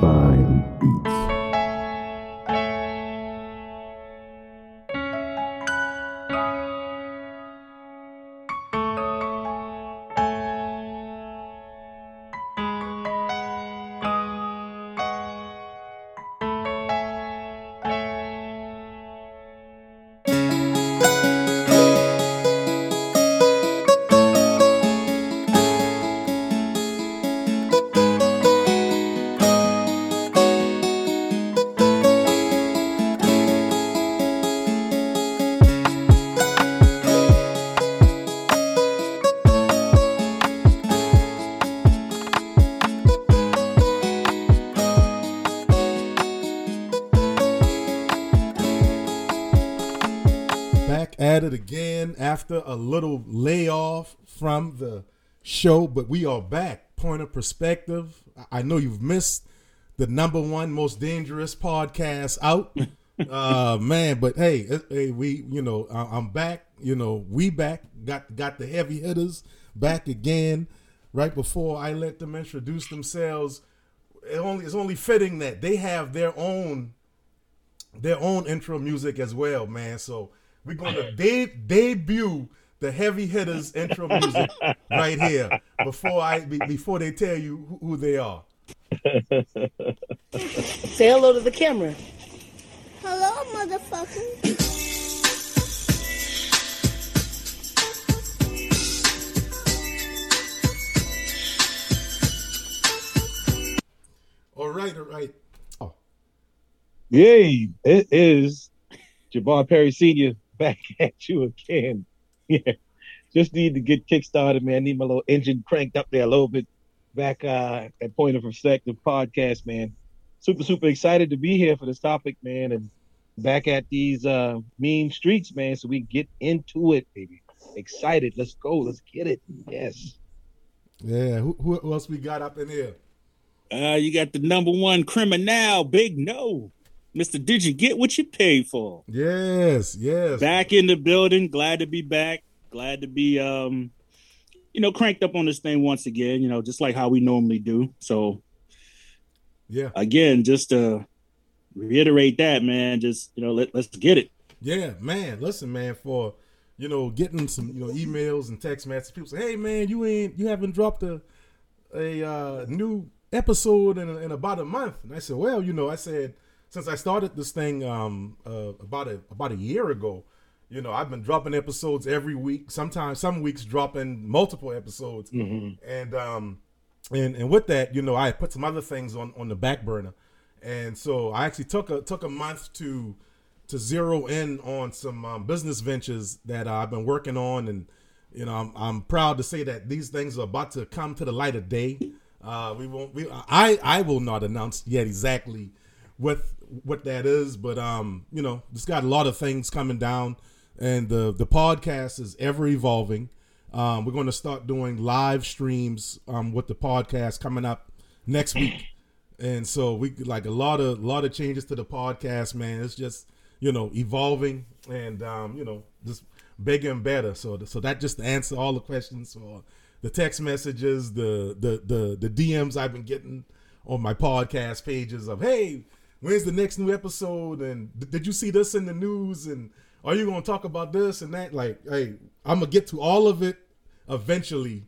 Divine Beats. But we are back. Point of perspective. I know you've missed the number one most dangerous podcast out, uh, man. But hey, hey, we, you know, I'm back. You know, we back. Got got the heavy hitters back again. Right before I let them introduce themselves, it only it's only fitting that they have their own their own intro music as well, man. So we're gonna de- debut the heavy hitters intro music right here before I be- before they tell you who, who they are. Say hello to the camera. Hello, motherfucker. All right, all right. Oh, Yay! It is Jabbar Perry Sr. back at you again. Yeah. Just need to get kickstarted, man. Need my little engine cranked up there a little bit. Back uh at Point of Perspective podcast, man. Super, super excited to be here for this topic, man, and back at these uh mean streets, man, so we get into it, baby. Excited. Let's go. Let's get it. Yes. yeah. Who, who else we got up in here? Uh, you got the number one criminal, Big No. Mr. Did you get what you paid for? Yes, yes. Back in the building. Glad to be back. Glad to be um, you know, cranked up on this thing once again, you know, just like how we normally do. So Yeah, again, just to reiterate that, man, just you know, let, let's get it. yeah, man. Listen, man, for you know, getting some you know emails and text messages. People say, "Hey, man, you ain't you haven't dropped a a uh, new episode in, in about a month." And I said, "Well, you know, I said since I started this thing um uh, about a about a year ago." You know, I've been dropping episodes every week. Sometimes some weeks dropping multiple episodes, and um, and and with that, you know, I put some other things on on the back burner, and so I actually took a took a month to to zero in on some um, business ventures that I've been working on, and you know, I'm I'm proud to say that these things are about to come to the light of day. Uh, we won't. We I I will not announce yet exactly what what that is, but um, you know, it's got a lot of things coming down, and the the podcast is ever evolving. Um, we're going to start doing live streams um, with the podcast coming up next week, and so we like a lot of lot of changes to the podcast. Man, it's just you know evolving and um, you know just bigger and better. So so that just answer all the questions for the text messages, the the the the DMs I've been getting on my podcast pages of hey, when's the next new episode? And did you see this in the news? And are you going to talk about this and that? Like, hey, I'm gonna get to all of it eventually,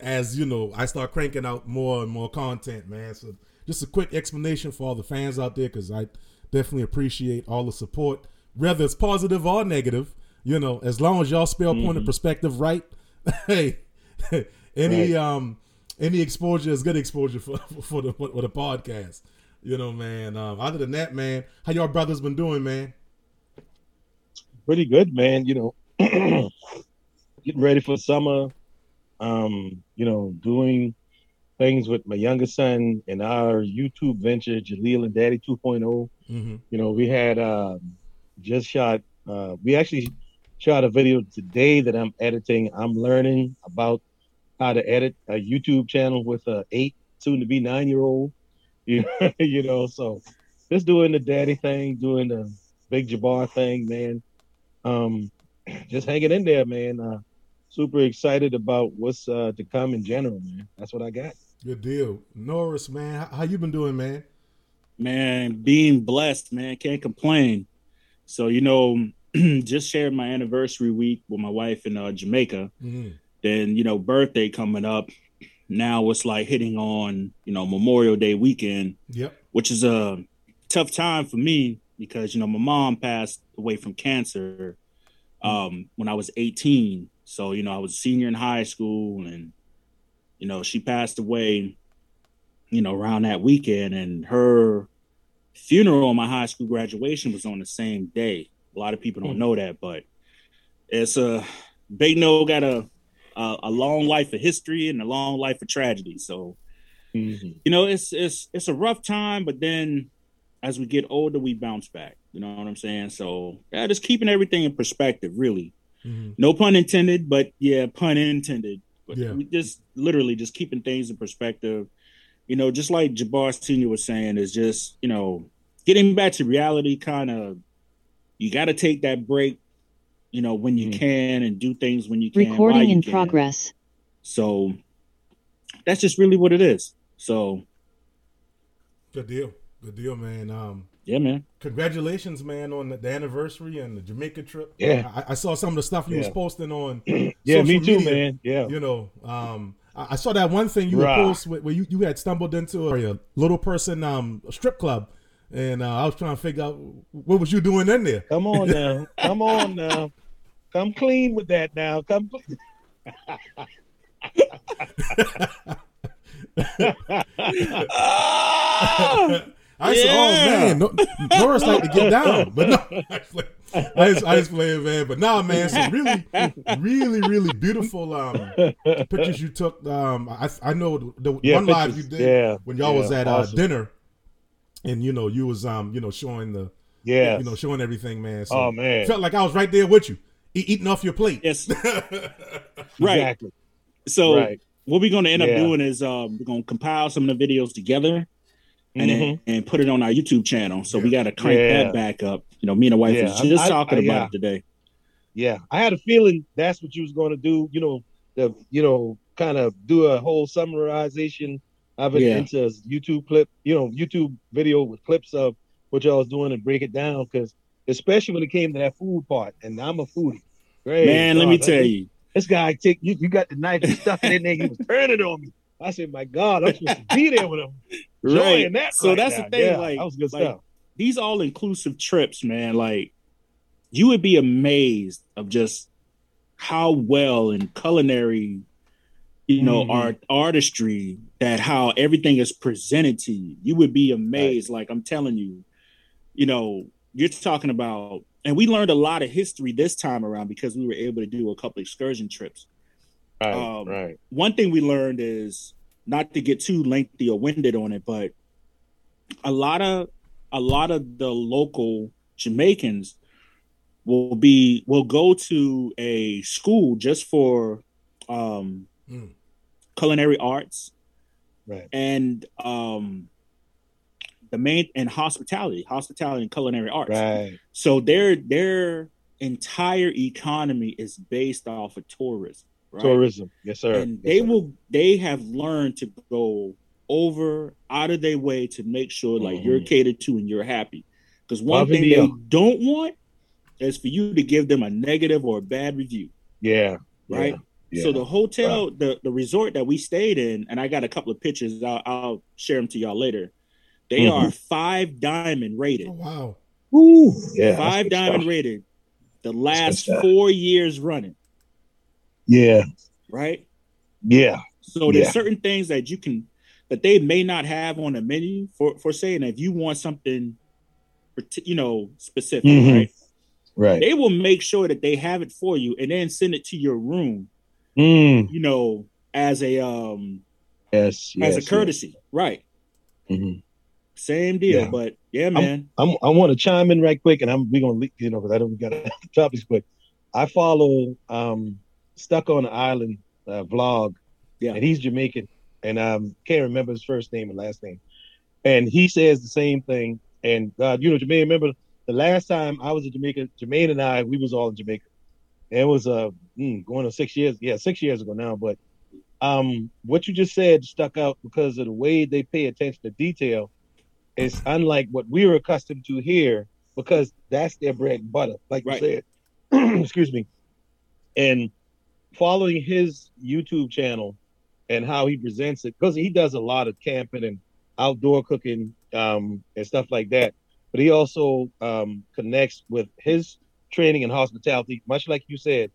as you know, I start cranking out more and more content, man. So just a quick explanation for all the fans out there, because I definitely appreciate all the support, whether it's positive or negative. You know, as long as y'all spell point of perspective right, hey, any Right. um any exposure is good exposure for for the for the podcast. You know, man. Um, other than that, man, how y'all brothers been doing, man? pretty good, man. You know, getting ready for summer. Um, you know, doing things with my youngest son and our YouTube venture, Jaleel and Daddy 2.0. Mm-hmm. You know, we had um, just shot. Uh, we actually shot a video today that I'm editing. I'm learning about how to edit a YouTube channel with a eight, soon to be nine year old. You, you know, so just doing the daddy thing, doing the big Jabbar thing, man. Um, just hanging in there, man. Uh, super excited about what's uh, to come in general, man. That's what I got. Good deal, Norris, man. How, how you been doing, man? Man, being blessed, man, can't complain. So you know, just shared my anniversary week with my wife in uh, Jamaica. Mhm. Then you know, birthday coming up. Now it's like hitting on you know Memorial Day weekend, Yep. which is a tough time for me because you know my mom passed away from cancer um, when I was 18. So you know I was a senior in high school, and you know she passed away, you know around that weekend, and her funeral and my high school graduation was on the same day. A lot of people don't know that, but it's a Big No got a, a a long life of history and a long life of tragedy. So Mhm. you know, it's it's it's a rough time, but then as we get older, we bounce back. You know what I'm saying? So yeah, just keeping everything in perspective, really. Mhm. No pun intended, but yeah, pun intended. But Yeah. we just literally just keeping things in perspective. You know, just like Jabbar Senior was saying, is just you know getting back to reality. Kind of, you got to take that break. You know, when you Mhm. can, and do things when you can. Recording you in can. progress. So that's just really what it is. So Good deal. Good deal, man. Um, yeah, man. congratulations, man, on the, the anniversary and the Jamaica trip. Yeah. I, I saw some of the stuff you was posting on. Yeah, me too, media. man. Yeah. You know, um, I, I saw that one thing you Rah. had post where where you, you had stumbled into a, a little person um strip club, and uh, I was trying to figure out what was you doing in there. Come on now. Come on now. Come clean with that now. Come. clean. I said, "Oh man, no, Norris like to get down," but no, actually, I just, I just playing, man. But nah, man, some really, really, really beautiful um, pictures you took. Um, I, I know the, the Yeah, one live you did Yeah, when y'all yeah, was at awesome. uh, dinner, and you know you was um, you know showing the, Yeah. you know showing everything, man. So Oh man. felt like I was right there with you, eating off your plate. Yes. right. Exactly. So Right. what we're going to end up Yeah. doing is um, we're going to compile some of the videos together and Mhm. then, and put it on our YouTube channel. So we got to crank Yeah. that back up. You know, me and the wife Yeah, was just I- I- talking I- about yeah. it today. Yeah, I had a feeling that's what you was going to do. You know, the you know, kind of do a whole summarization of it Yeah. into a YouTube clip. You know, YouTube video with clips of what y'all was doing and break it down because especially when it came to that food part, and I'm a foodie. Great, Man, let me tell you. this guy take you. You got the knife and stuff in there. He was turning it on me. I said, "My God, I'm supposed to be there with him." Right. That So right that's now. the thing, Yeah, like- that was good like, stuff. These all inclusive trips, man, like you would be amazed of just how well in culinary, you know, Mhm. art artistry that how everything is presented to you. You would be amazed. Like I'm telling you, you know, you're talking about, and we learned a lot of history this time around because we were able to do a couple excursion trips. Right, um, right. One thing we learned is not to get too lengthy or winded on it, but a lot of a lot of the local Jamaicans will be will go to a school just for um Mm. culinary arts Right. and um the main and hospitality hospitality and culinary arts Right. so their their entire economy is based off of tourism right Tourism. Yes, sir. and Yes, they sir. will they have learned to go over out of their way to make sure like Mhm. you're catered to and you're happy because one Love thing they don't want is for you to give them a negative or a bad review Yeah. right Yeah. so the hotel the the resort that we stayed in and i got a couple of pictures i'll, I'll share them to y'all later they Mhm. are five diamond rated Oh wow, Woo. Yeah. five diamond stuff. rated the last four years running Yeah. right Yeah. So there's Yeah. certain things that you can that they may not have on the menu for for saying if you want something, you know, specific, Mhm. right? Right. They will make sure that they have it for you and then send it to your room, Mm. you know, as a um Yes. as yes, a courtesy, right? yes. Same deal, Yeah. but yeah, man. I'm, I want to chime in right quick, and I'm we gonna you know, because I don't got topics, but I follow um stuck on the island uh, vlog, Yeah. and he's Jamaican, and um can't remember his first name and last name, and he says the same thing. And God, you know, Jermaine, remember the last time I was in Jamaica, Jermaine and I, we was all in Jamaica. It was uh mm, going on six years, yeah, six years ago now. But um, what you just said stuck out because of the way they pay attention to detail. Is unlike what we were accustomed to here because that's their bread and butter, like Right. you said. Excuse me. And following his YouTube channel and how he presents it, because he does a lot of camping and outdoor cooking um, and stuff like that. But he also um, connects with his training in hospitality, much like you said.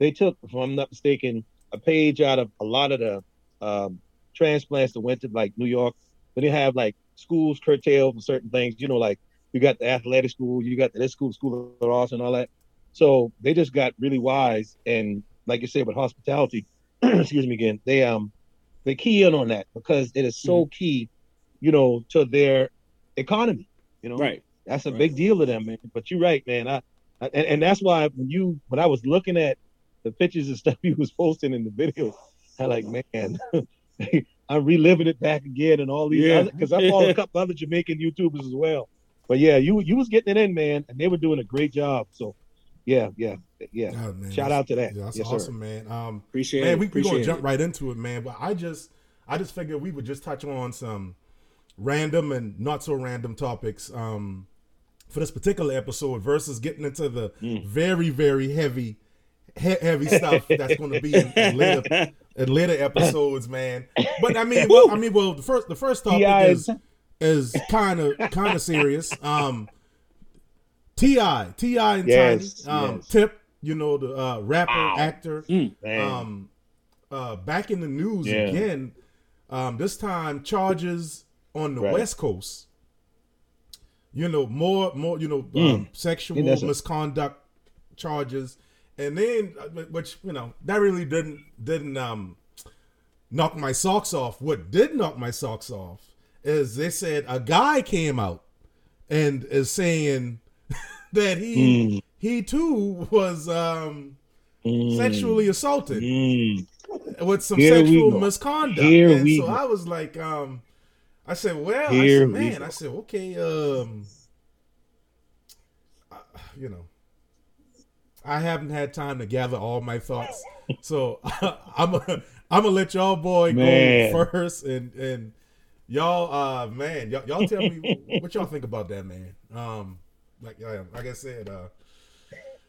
They took, if I'm not mistaken, a page out of a lot of the um, transplants that went to like New York. Then you have like schools curtailed for certain things. You know, like you got the athletic school, you got the this school, school of arts, and all that. So they just got really wise, and like you said, with hospitality, excuse me again, they um they key in on that because it is so key, you know, to their economy. You know, Right. that's a Right. big deal to them, man. But you're right, man. I, I and, and that's why when you when I was looking at the pictures and stuff you was posting in the video, I like, man, I'm reliving it back again and all these Yeah. because I follow a couple other Jamaican YouTubers as well. But yeah, you you was getting it in, man, and they were doing a great job. So yeah, yeah, yeah. Oh, man, Shout out to that. Yeah, that's Yes, sir. awesome, man. Um, Appreciate man, it. we we gonna Appreciate jump right into it, man. But I just I just figured we would just touch on some random and not so random topics um, for this particular episode versus getting into the Mm. very very heavy he- heavy stuff that's going to be in, in later in later episodes, man. But I mean, well, I mean, well, the first the first topic T.I. is is kind of kind of serious. Um, Ti Ti and Yes, Tiny, um, yes. Tip, you know the uh, rapper actor. Mm. Um, uh, back in the news Yeah. again. Um, this time charges on the Right. West Coast. You know more more you know Mm. um, sexual Yeah, that's it. misconduct charges, and then which you know that really didn't didn't um knock my socks off. What did knock my socks off is they said a guy came out and is saying that he Mm. he too was um Mm. sexually assaulted Mm. with some Here sexual misconduct. Here and so go. I was like, um, I said, well, I said, man, go. I said, okay, um, I- you know, I haven't had time to gather all my thoughts, so I'm gonna I'm gonna let y'all boy Man. go first, and and y'all, uh, man, y'all, y'all tell me what y'all think about that, man. Um, like like I said, uh.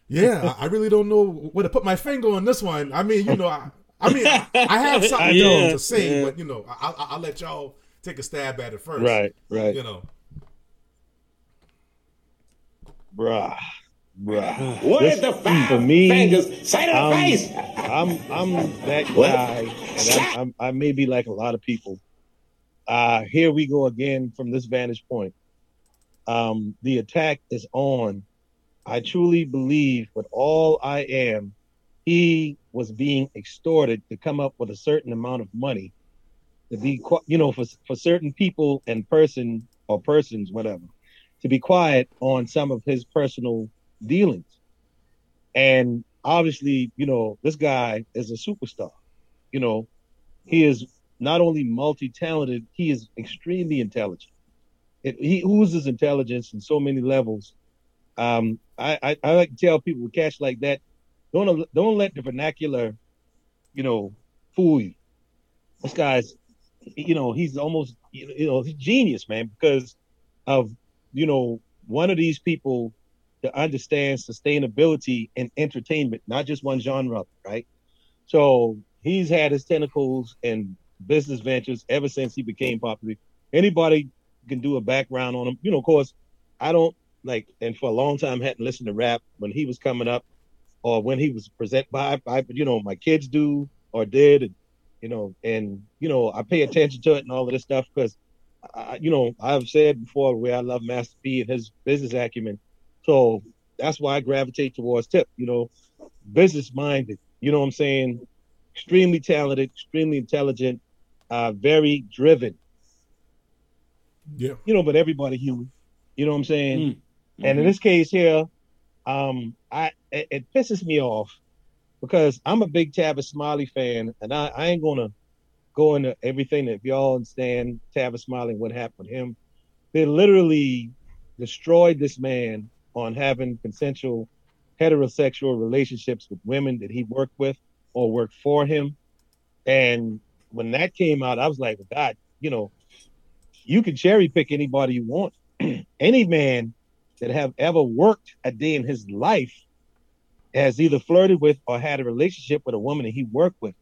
Yeah, I I really don't know where to put my finger on this one. I mean, you know, I, I mean, I, I have something Yeah, to say, yeah. but you know, I, I, I'll let y'all take a stab at it first. Right, right. You know, Bruh. Bruh. This- the five for me, fingers? Say to the I'm- face. I'm I'm that guy, and I'm, I'm, I may be like a lot of people. Uh, here we go again from this vantage point. Um, the attack is on. I truly believe with all I am, he was being extorted to come up with a certain amount of money to be, you know, for for certain people and person or persons, whatever, to be quiet on some of his personal dealings. And obviously, you know, this guy is a superstar. You know, he is not only multi-talented, he is extremely intelligent. It, he oozes intelligence in so many levels. Um, I, I, I like to tell people with cash like that, don't don't let the vernacular, you know, fool you. This guy's, you know, he's almost, you know, he's genius, man, because of, you know, one of these people to understand sustainability in entertainment, not just one genre, right? So he's had his tentacles in business ventures ever since he became popular. Anybody can do a background on him. You know, of course, I don't like, and for a long time hadn't listened to rap when he was coming up or when he was present by, by you know, my kids do or did, and, you know, and, you know, I pay attention to it and all of this stuff because, you know, I've said before where I love Master P and his business acumen. So that's why I gravitate towards Tip, you know, business minded, you know what I'm saying? Extremely talented, extremely intelligent, uh, very driven, yeah, you know, but everybody human, you know what I'm saying? Mm. And in this case here, um, I it, it pisses me off because I'm a big Tavis Smiley fan, and I, I ain't gonna go into everything that if y'all understand Tavis Smiley what happened to him. They literally destroyed this man on having consensual heterosexual relationships with women that he worked with or worked for him. And when that came out, I was like, God, you know, you can cherry pick anybody you want. Any man that have ever worked a day in his life has either flirted with or had a relationship with a woman that he worked with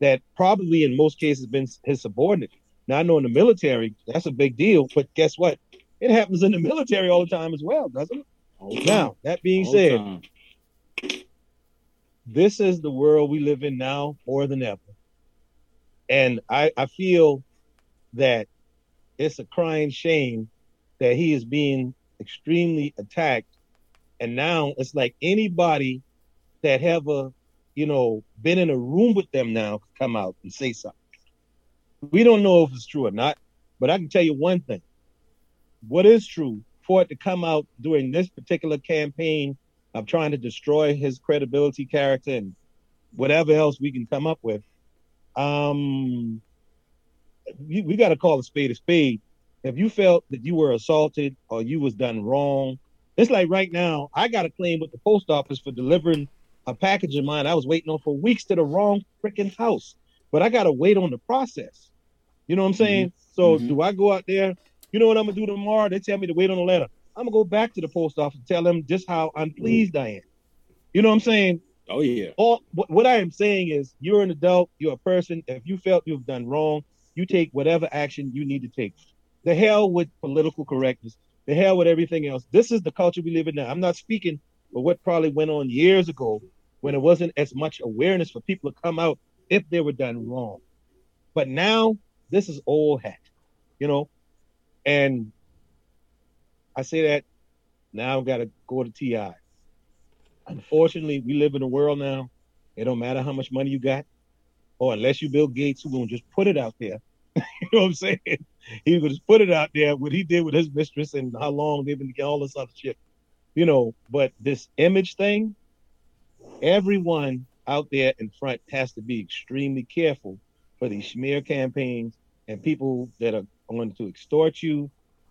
that probably in most cases been his subordinate. Now I know in the military that's a big deal, but guess what? It happens in the military all the time as well, doesn't it? Now that being said, this is the world we live in now more than ever. And I, I feel that it's a crying shame that he is being extremely attacked. And now it's like anybody that have a, you know, been in a room with them now could come out and say something. We don't know if it's true or not, but I can tell you one thing. What is true for it to come out during this particular campaign of trying to destroy his credibility, character, and whatever else we can come up with. Um, we, we got to call a spade a spade. If you felt that you were assaulted or you was done wrong, it's like right now, I got a claim with the post office for delivering a package of mine I was waiting on for weeks to the wrong freaking house, but I got to wait on the process. You know what I'm saying? So Mhm. do I go out there? You know what I'm gonna do tomorrow? They tell me to wait on a letter. I'm gonna go back to the post office and tell them just how unpleased I am. You know what I'm saying? Oh yeah. All what, what I am saying is you're an adult, you're a person. If you felt you've done wrong, you take whatever action you need to take. The hell with political correctness. The hell with everything else. This is the culture we live in now. I'm not speaking for what probably went on years ago when it wasn't as much awareness for people to come out if they were done wrong. But now this is old hat, you know, and I say that now I've got to go to TI. Unfortunately, we live in a world now. It don't matter how much money you got, or unless you Bill Gates, who gonna just put it out there. you know what I'm saying? He would just put it out there what he did with his mistress and how long they've been together, all this other shit. You know, but this image thing, everyone out there in front has to be extremely careful for these smear campaigns and people that are going to extort you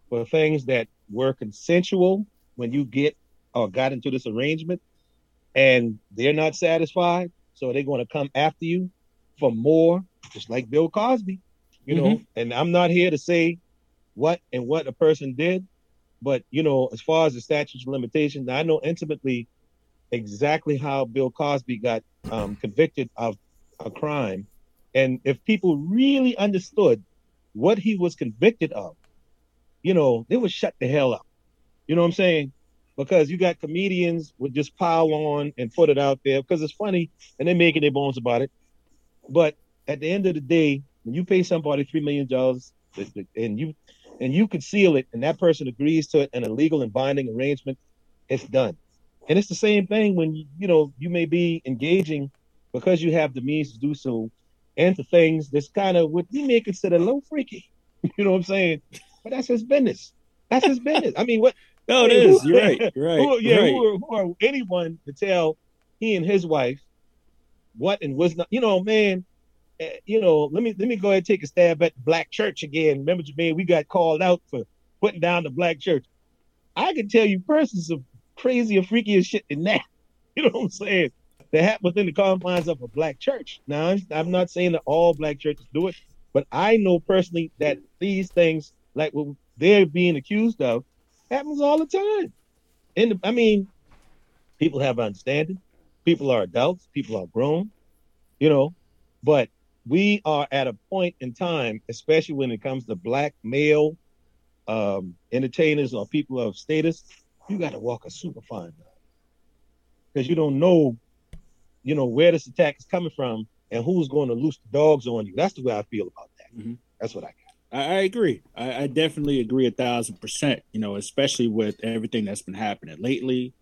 for things that were consensual when you get or got into this arrangement and they're not satisfied. So they're going to come after you for more, just like Bill Cosby, you know. And I'm not here to say what and what a person did, but you know, as far as the statute of limitations, I know intimately exactly how Bill Cosby got um, convicted of a crime. And if people really understood what he was convicted of, you know, they would shut the hell up. You know what I'm saying? Because you got comedians would just pile on and put it out there because it's funny and they're making their bones about it. But at the end of the day, when you pay somebody three million dollars and you and you conceal it and that person agrees to it in a legal and binding arrangement, it's done. And it's the same thing when you, you know you may be engaging because you have the means to do so into things that's kind of what we may consider a little freaky. You know what I'm saying? But that's his business. That's his business. I mean, what? No, it is. who- You're right. You're right. Who, yeah, right. who, are, who are anyone to tell he and his wife what and was not? You know, man. eh, You know, let me let me go ahead and take a stab at the black church again. Remember, Jermaine, we got called out for putting down the black church. I can tell you personally some crazier, freakier shit than that. You know what I'm saying? That happen within the confines of a black church. Now, I'm- I'm not saying that all black churches do it, but I know personally that these things, like what they're being accused of, happens all the time. And I mean, people have understanding. People are adults. People are grown. You know, but we are at a point in time, especially when it comes to black male um, entertainers or people of status, you got to walk a super fine line because you don't know, you know, where this attack is coming from and who's going to loose the dogs on you. That's the way I feel about that. Mhm. That's what I got. I, I agree. I, I definitely agree a thousand percent. You know, especially with everything that's been happening lately.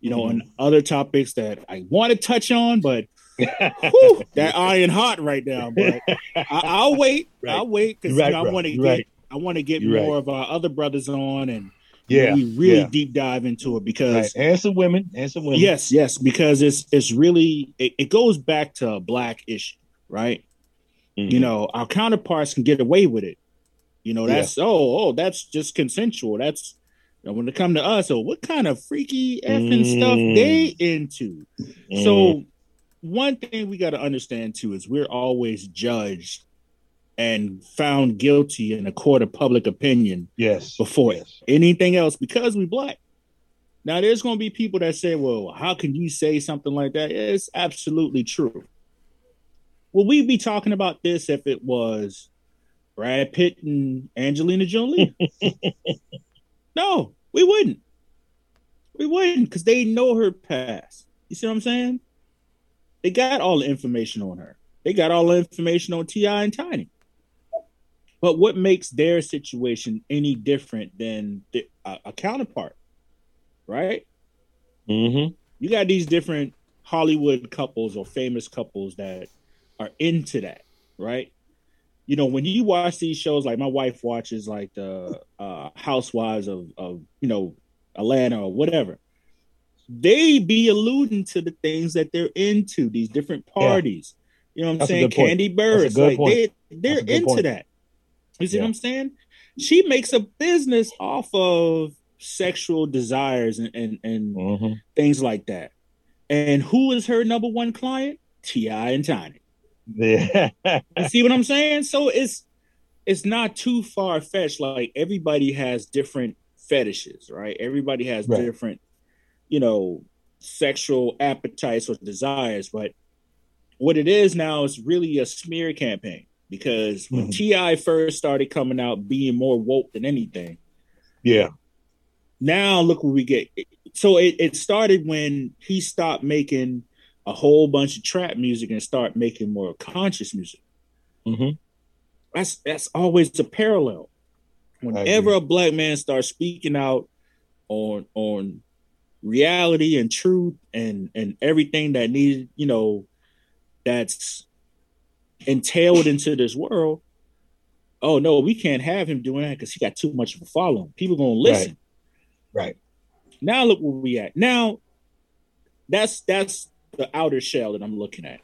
You know, Mm-hmm. and other topics that I want to touch on, but whew, that iron hot right now. But I, I'll wait. I'll wait because right, I bro. want to get. I want to get You're more right. of our other brothers on and Yeah, we really yeah. deep dive into it because Right. And some women, and some women. Yes, yes, because it's it's really it, it goes back to a black issue, right? Mhm. You know, our counterparts can get away with it. You know, that's oh oh that's just consensual. That's you know, when it come to us, oh, what kind of freaky effing stuff Mm. they into? Mm. So one thing we got to understand too is we're always judged and found guilty in a court of public opinion Yes. before yes. anything else because we black. Now there's going to be people that say, "Well, how can you say something like that?" It's absolutely true. Will we be talking about this if it was Brad Pitt and Angelina Jolie? no, we wouldn't. We wouldn't because they know her past. You see what I'm saying? They got all the information on her. They got all the information on Ti and Tiny. But what makes their situation any different than the, a, a counterpart? Right? Mm-hmm. You got these different Hollywood couples or famous couples that are into that, right? You know, when you watch these shows, like my wife watches like the uh, Housewives of, of you know Atlanta or whatever, they be alluding to the things that they're into, these different parties. You know what I'm That's saying? Kandi Burruss, like point. they they're That's a good into point. that. You see Yeah. what I'm saying? She makes a business off of sexual desires and and, and Mm-hmm. things like that. And who is her number one client? Ti and Tiny. Yeah. You see what I'm saying? So it's it's not too far fetched. Like everybody has different fetishes, right? Everybody has Right. different, you know, sexual appetites or desires. But what it is now is really a smear campaign because when Ti first started coming out, being more woke than anything, yeah. now look what we get. So it, it started when he stopped making a whole bunch of trap music and start making more conscious music. Mm-hmm. That's that's always a parallel. Whenever a black man starts speaking out on on reality and truth and and everything that needed, you know, that's entailed into this world. Oh no, we can't have him doing that because he got too much of a following. People gonna listen. Right. Now look where we at. Now that's that's the outer shell that I'm looking at.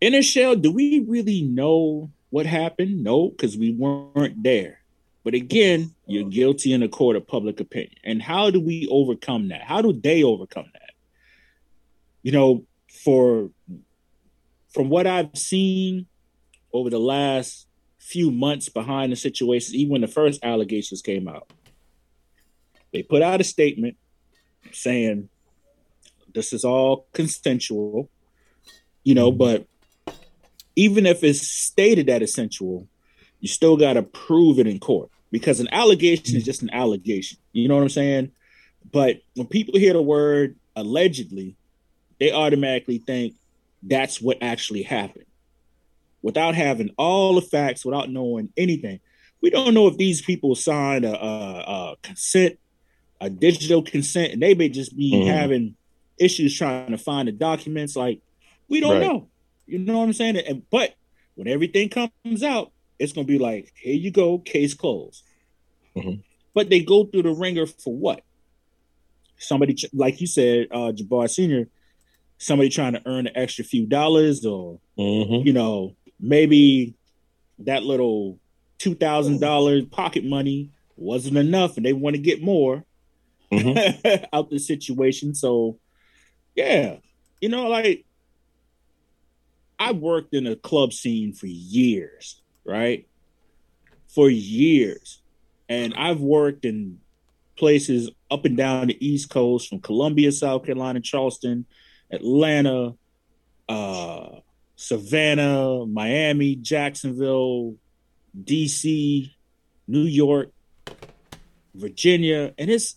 Inner shell, do we really know what happened? No, because we weren't there. But again, you're guilty in a court of public opinion. And how do we overcome that? How do they overcome that? You know, for from what I've seen over the last few months behind the situation, even when the first allegations came out, they put out a statement saying this is all consensual, you know, mm-hmm. but even if it's stated that it's sensual, you still got to prove it in court because an allegation is just an allegation. You know what I'm saying? But when people hear the word allegedly, they automatically think that's what actually happened without having all the facts, without knowing anything. We don't know if these people signed a, a, a consent, a digital consent, and they may just be Mhm. having issues trying to find the documents. Like, we don't Right. know. You know what I'm saying? And but when everything comes out, it's gonna be like, here you go, case closed. Mhm. But they go through the ringer for what? Somebody, like you said, uh, Jabbar Senior, somebody trying to earn an extra few dollars, or Mm-hmm. you know, maybe that little two thousand dollars pocket money wasn't enough, and they want to get more Mhm. out the situation. So, yeah, you know, like I worked in a club scene for years, right? For years, and I've worked in places up and down the East Coast, from Columbia, South Carolina, Charleston, Atlanta, uh, Savannah, Miami, Jacksonville, DC, New York, Virginia, and it's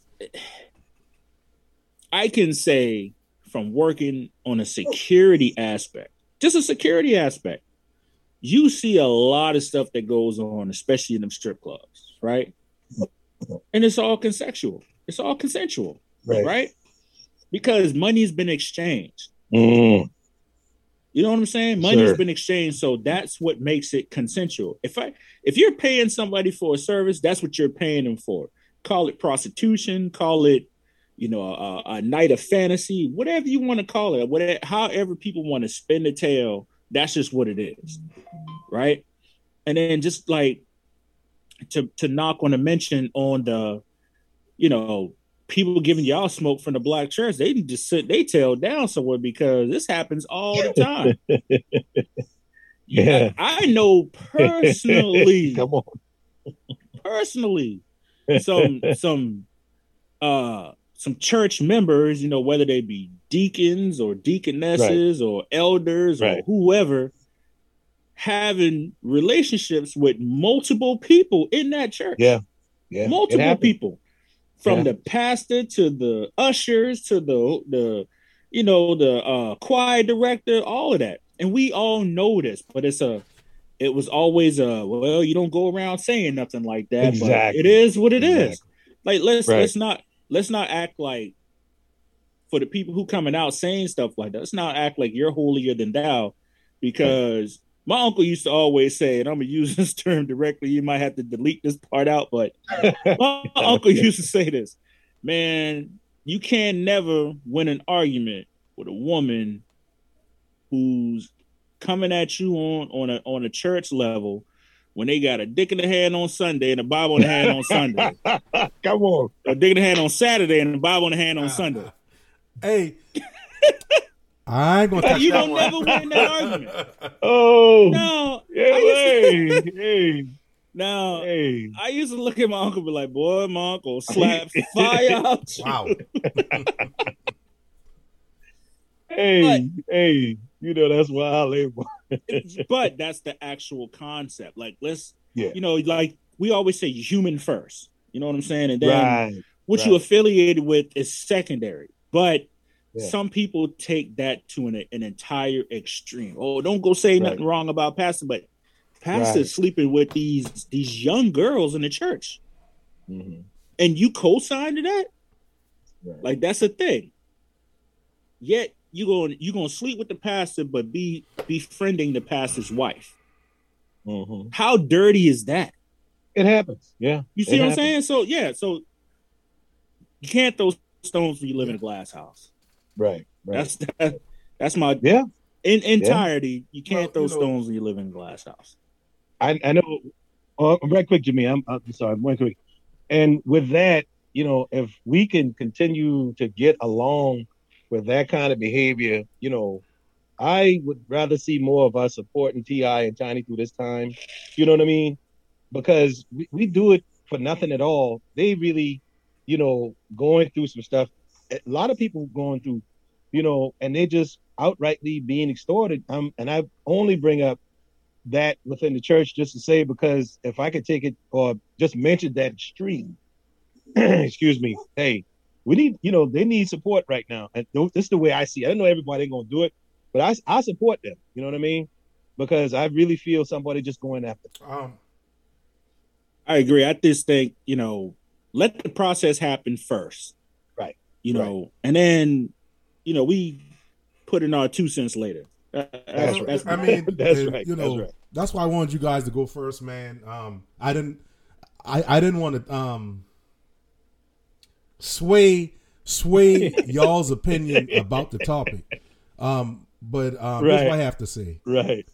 I can say from working on a security aspect, just a security aspect, you see a lot of stuff that goes on, especially in them strip clubs, right? And it's all consensual. It's all consensual, Right. right? Because money's been exchanged. Mm. You know what I'm saying? Money's Sure. been exchanged, so that's what makes it consensual. If I if you're paying somebody for a service, that's what you're paying them for. Call it prostitution, call it, you know, a, a night of fantasy, whatever you want to call it, whatever, however people want to spin the tale, that's just what it is, right? And then just like to to knock on a mention on the, you know, people giving y'all smoke from the black church, they need to sit they tail down somewhere because this happens all the time. Yeah. I know personally, Come on. personally, some some uh some church members, you know, whether they be deacons or deaconesses or elders or whoever, having relationships with multiple people in that church. Yeah. Yeah. Multiple people from Yeah. the pastor to the ushers to the the you know the uh choir director all of that and we all know this but it's a it was always a well you don't go around saying nothing like that Exactly. but it is what it is. Exactly. like let's Right. let's not let's not act like for the people who coming out saying stuff like that let's not act like you're holier than thou because my uncle used to always say, and I'm gonna use this term directly. You might have to delete this part out, but my uncle used to say this, man, you can never win an argument with a woman who's coming at you on on a on a church level when they got a dick in the hand on Sunday and a Bible in the hand on Sunday, Come on. a dick in the hand on Saturday and a Bible in the hand on ah. Sunday. Hey, I ain't gonna touch You that don't one. never win that argument. Oh. no, Yeah, I used to- hey, hey, now hey. I used to look at my uncle and be like, boy, my uncle slap fire out. Wow. Hey, hey, you know that's why I live. but that's the actual concept. Like, let's, Yeah. you know, like we always say human first. You know what I'm saying? And then Right. what you right. affiliated with is secondary. But Yeah. some people take that to an, an entire extreme. Oh, don't go say Right. nothing wrong about pastor, but pastor's Right. sleeping with these these young girls in the church, Mhm. and you co-signed to that. Right. Like that's a thing. Yet you going you gonna sleep with the pastor, but be befriending the pastor's wife. Mhm. How dirty is that? It happens. Yeah. You see what I'm saying? So yeah, so you can't throw stones when you live in a glass house. Right. Right. That's that, that's my Yeah. in entirety. You can't Well, throw you know- stones when you live in a glass house. I, I know. Uh, right quick, Jimmy. I'm, I'm sorry. One quick. And with that, you know, if we can continue to get along with that kind of behavior, you know, I would rather see more of us supporting Ti and Tiny through this time. You know what I mean? Because we, we do it for nothing at all. They really, you know, going through some stuff. A lot of people going through, you know, and they just outrightly being extorted. Um, and I only bring up that within the church just to say because if I could take it or just mention that extreme, excuse me, hey, we need, you know, they need support right now. And this is the way I see it. I don't know everybody gonna do it, but I, I support them. You know what I mean? Because I really feel somebody just going after. Um, I agree. I just think you know, let the process happen first. You know, and then you know we put in our two cents later. Uh, That's I- right. I mean, That's and, right. You That's know, right. that's why I wanted you guys to go first, man. Um, I didn't, I, I didn't want to um sway sway y'all's opinion about the topic. Um, but um, here's Right. what I have to say. Right.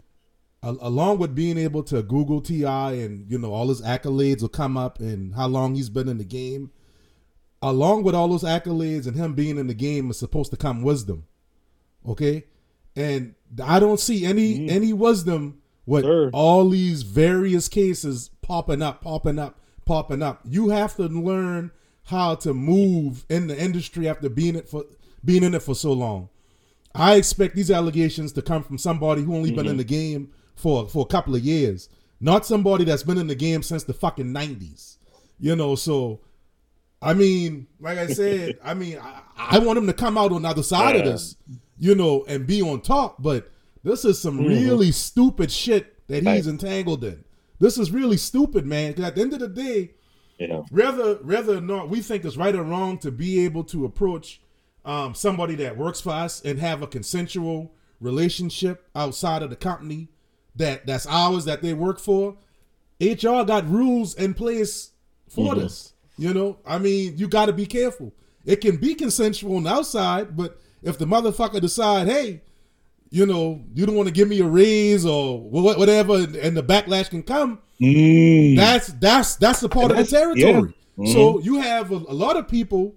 Al- along with being able to Google Ti and you know all his accolades will come up and how long he's been in the game. Along with all those accolades and him being in the game is supposed to come wisdom. Okay, and I don't see any Mhm. any wisdom with Sir. all these various cases popping up, popping up, popping up. You have to learn how to move in the industry after being it for being in it for so long. I expect these allegations to come from somebody who only been in the game for for a couple of years, not somebody that's been in the game since the fucking nineties. You know, so I mean, like I said, I mean, I, I want him to come out on the other side of this, you know, and be on top. But this is some really stupid shit that he's Right. entangled in. This is really stupid, man. 'Cause at the end of the day, Yeah. whether whether or not we think it's right or wrong to be able to approach um, somebody that works for us and have a consensual relationship outside of the company that that's ours that they work for, HR got rules in place for this. You know, I mean, you got to be careful. It can be consensual on the outside, but if the motherfucker decide, hey, you know, you don't want to give me a raise or whatever, and the backlash can come, Mm. that's that's that's a part of the territory. yeah. So you have a, a lot of people,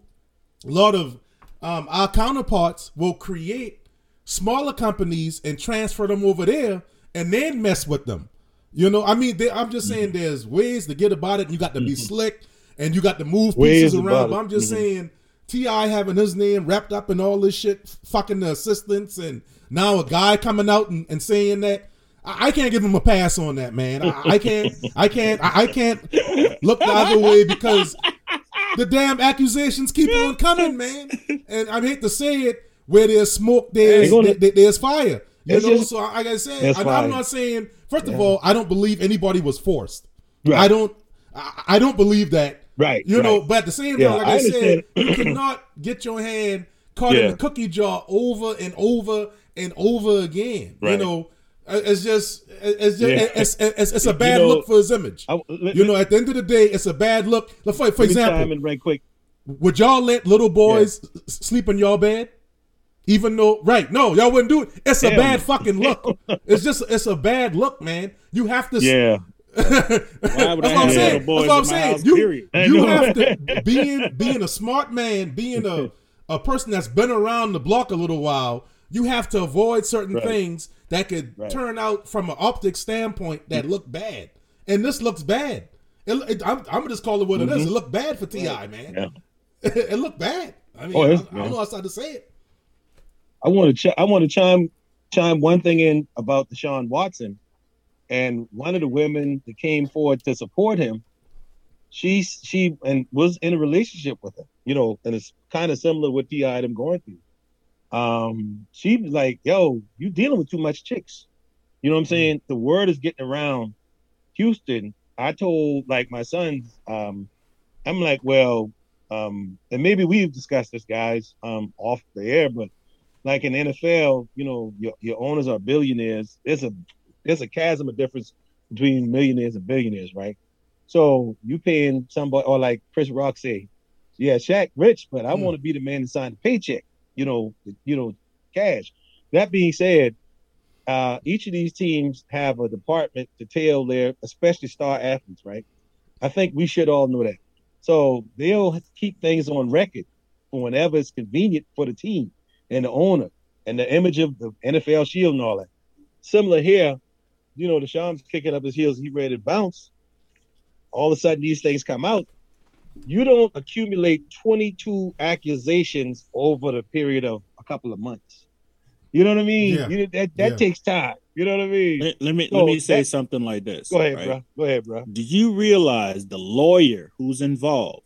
a lot of um, our counterparts will create smaller companies and transfer them over there and then mess with them. You know, I mean, they, I'm just saying there's ways to get about it. You got to be slick and you got to move pieces around. But I'm just Mhm. saying, Ti having his name wrapped up in all this shit, fucking the assistants, and now a guy coming out and, and saying that. I I can't give him a pass on that, man. I, I can't. I can't. I I can't look the other way because the damn accusations keep on coming, man. And I hate to say it, where there's smoke, there's gonna- there- there's fire. You know, just- so I- like I said, I, I'm not saying. First of all, I don't believe anybody was forced. Right. I don't. I, I don't believe that. Right, You know, but at the same time, Yeah, like I I, said, you cannot get your hand caught in the cookie jar over and over and over again. Right. You know, Uh, it's just it's just Yeah. it's, it's, it's a You bad know, look for his image. I- let- you know, at the end of the day, it's a bad look. For, for me example, right quick. would y'all let little boys sleep in y'all bed? Even though, right? No, y'all wouldn't do it. It's a bad fucking look. it's just, it's a bad look, man. You have to. Yeah. That's Why would I what I'm saying. That's what I'm saying. house, You, period? You have to being being a smart man, being a a person that's been around the block a little while. You have to avoid certain Right. things that could Right. turn out from an optic standpoint that look bad, and this looks bad. It, it- I'm, I'm gonna just call it what it is. It looked bad for Ti, man. Mm-hmm. Yeah. it looked bad. I mean, Oh, I, I don't know how to say it. I want to ch- I want to chime chime one thing in about Deshaun Watson, and one of the women that came forward to support him, she she and was in a relationship with him, you know, and it's kind of similar what Ti had him going through. Um, she was like, "Yo, you dealing with too much chicks." You know what I'm saying? The word is getting around Houston. I told like my sons, um, I'm like, well, um, and maybe we've discussed this, guys, um, off the air, but like in the NFL, you know, your, your owners are billionaires. There's a there's a chasm of difference between millionaires and billionaires, right? So you paying somebody or like Chris Rock say, yeah, Shaq rich, but I Hmm. want to be the man to sign the paycheck, you know, you know, cash. That being said, uh, each of these teams have a department to tell their, especially star athletes, right? I think we should all know that. So they'll keep things on record whenever it's convenient for the team and the owner and the image of the NFL shield and all that. Similar here, you know, Deshaun's kicking up his heels, he ready to bounce. All of a sudden, these things come out. You don't accumulate 22 accusations over the period of a couple of months. You know what I mean? Yeah. You, that that Yeah. takes time. You know what I mean? Let, let me So let me say that- something like this. Go ahead, right? bro. Go ahead, bro. Do you realize the lawyer who's involved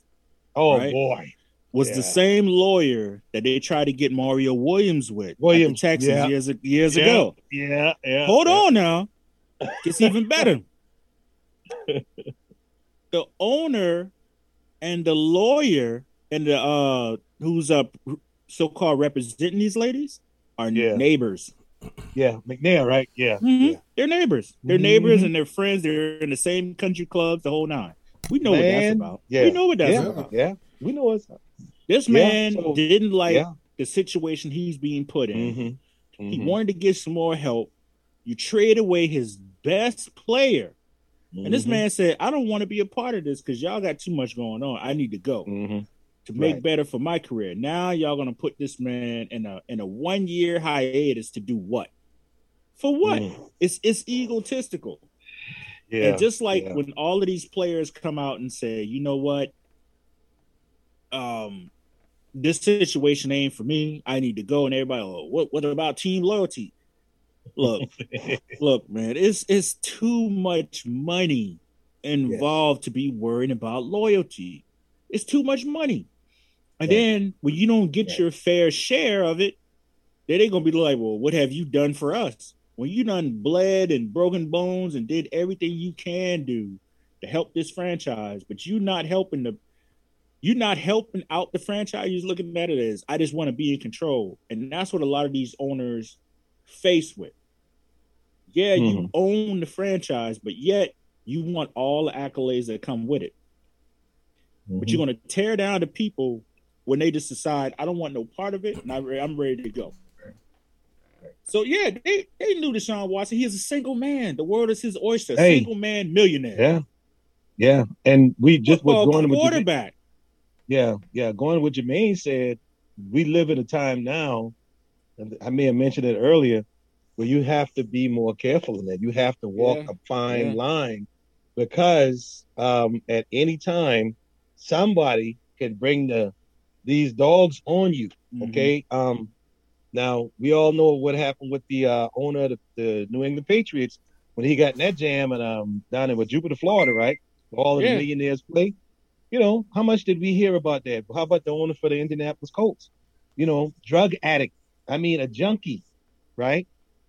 Oh Right. boy. was Yeah. the same lawyer that they tried to get Mario Williams with at the Williams, Texans yeah. years years Yeah, ago? Yeah, yeah. Hold yeah. on now. Gets even better. the owner and the lawyer and the uh who's uh so called representing these ladies are Yeah. neighbors. Yeah, McNair, right? Yeah. Mhm. yeah. They're neighbors. They're neighbors Mhm. and they're friends. They're in the same country clubs, the whole nine. We know what that's about. yeah. We know what that's yeah, about. yeah. We know what's up. This Yeah, man so- didn't like yeah. the situation he's being put in. Mm-hmm. He wanted to get some more help. You trade away his best player. And Mm-hmm. this man said, I don't want to be a part of this because y'all got too much going on. I need to go hmm to make Right. better for my career. Now y'all gonna put this man in a in a one year hiatus to do what? For what? Mm. It's it's egotistical. Yeah. and just like yeah. when all of these players come out and say, you know what, um, this situation ain't for me. I need to go, and everybody, oh, what what about team loyalty? Look, look, man, it's it's too much money involved to be worrying about loyalty. It's too much money. And then when you don't get your fair share of it, then they're gonna be like, Well, what have you done for us? When you done bled and broken bones and did everything you can do to help this franchise, but you not helping the you're not helping out the franchise. You're looking at it as I just want to be in control. And that's what a lot of these owners face with. Yeah, you Mhm. own the franchise, but yet you want all the accolades that come with it. But you're going to tear down the people when they just decide, I don't want no part of it, and I, I'm ready to go. So, yeah, they, they knew Deshaun Watson. He is a single man. The world is his oyster. Hey. Single man millionaire. yeah. Yeah. And we just was Football going with Jermaine, quarterback. yeah, yeah, going with Jermaine said, we live in a time now, I may have mentioned it earlier, where you have to be more careful in that. You have to walk Yeah. a fine Yeah. line because um, at any time somebody can bring the these dogs on you. Mhm. Okay. Um, now we all know what happened with the uh, owner of the, the New England Patriots when he got in that jam and um down in with Jupiter, Florida, right? All of Yeah. the millionaires play. You know, how much did we hear about that? How about the owner for the Indianapolis Colts? You know, drug addict. I mean, a junkie, right?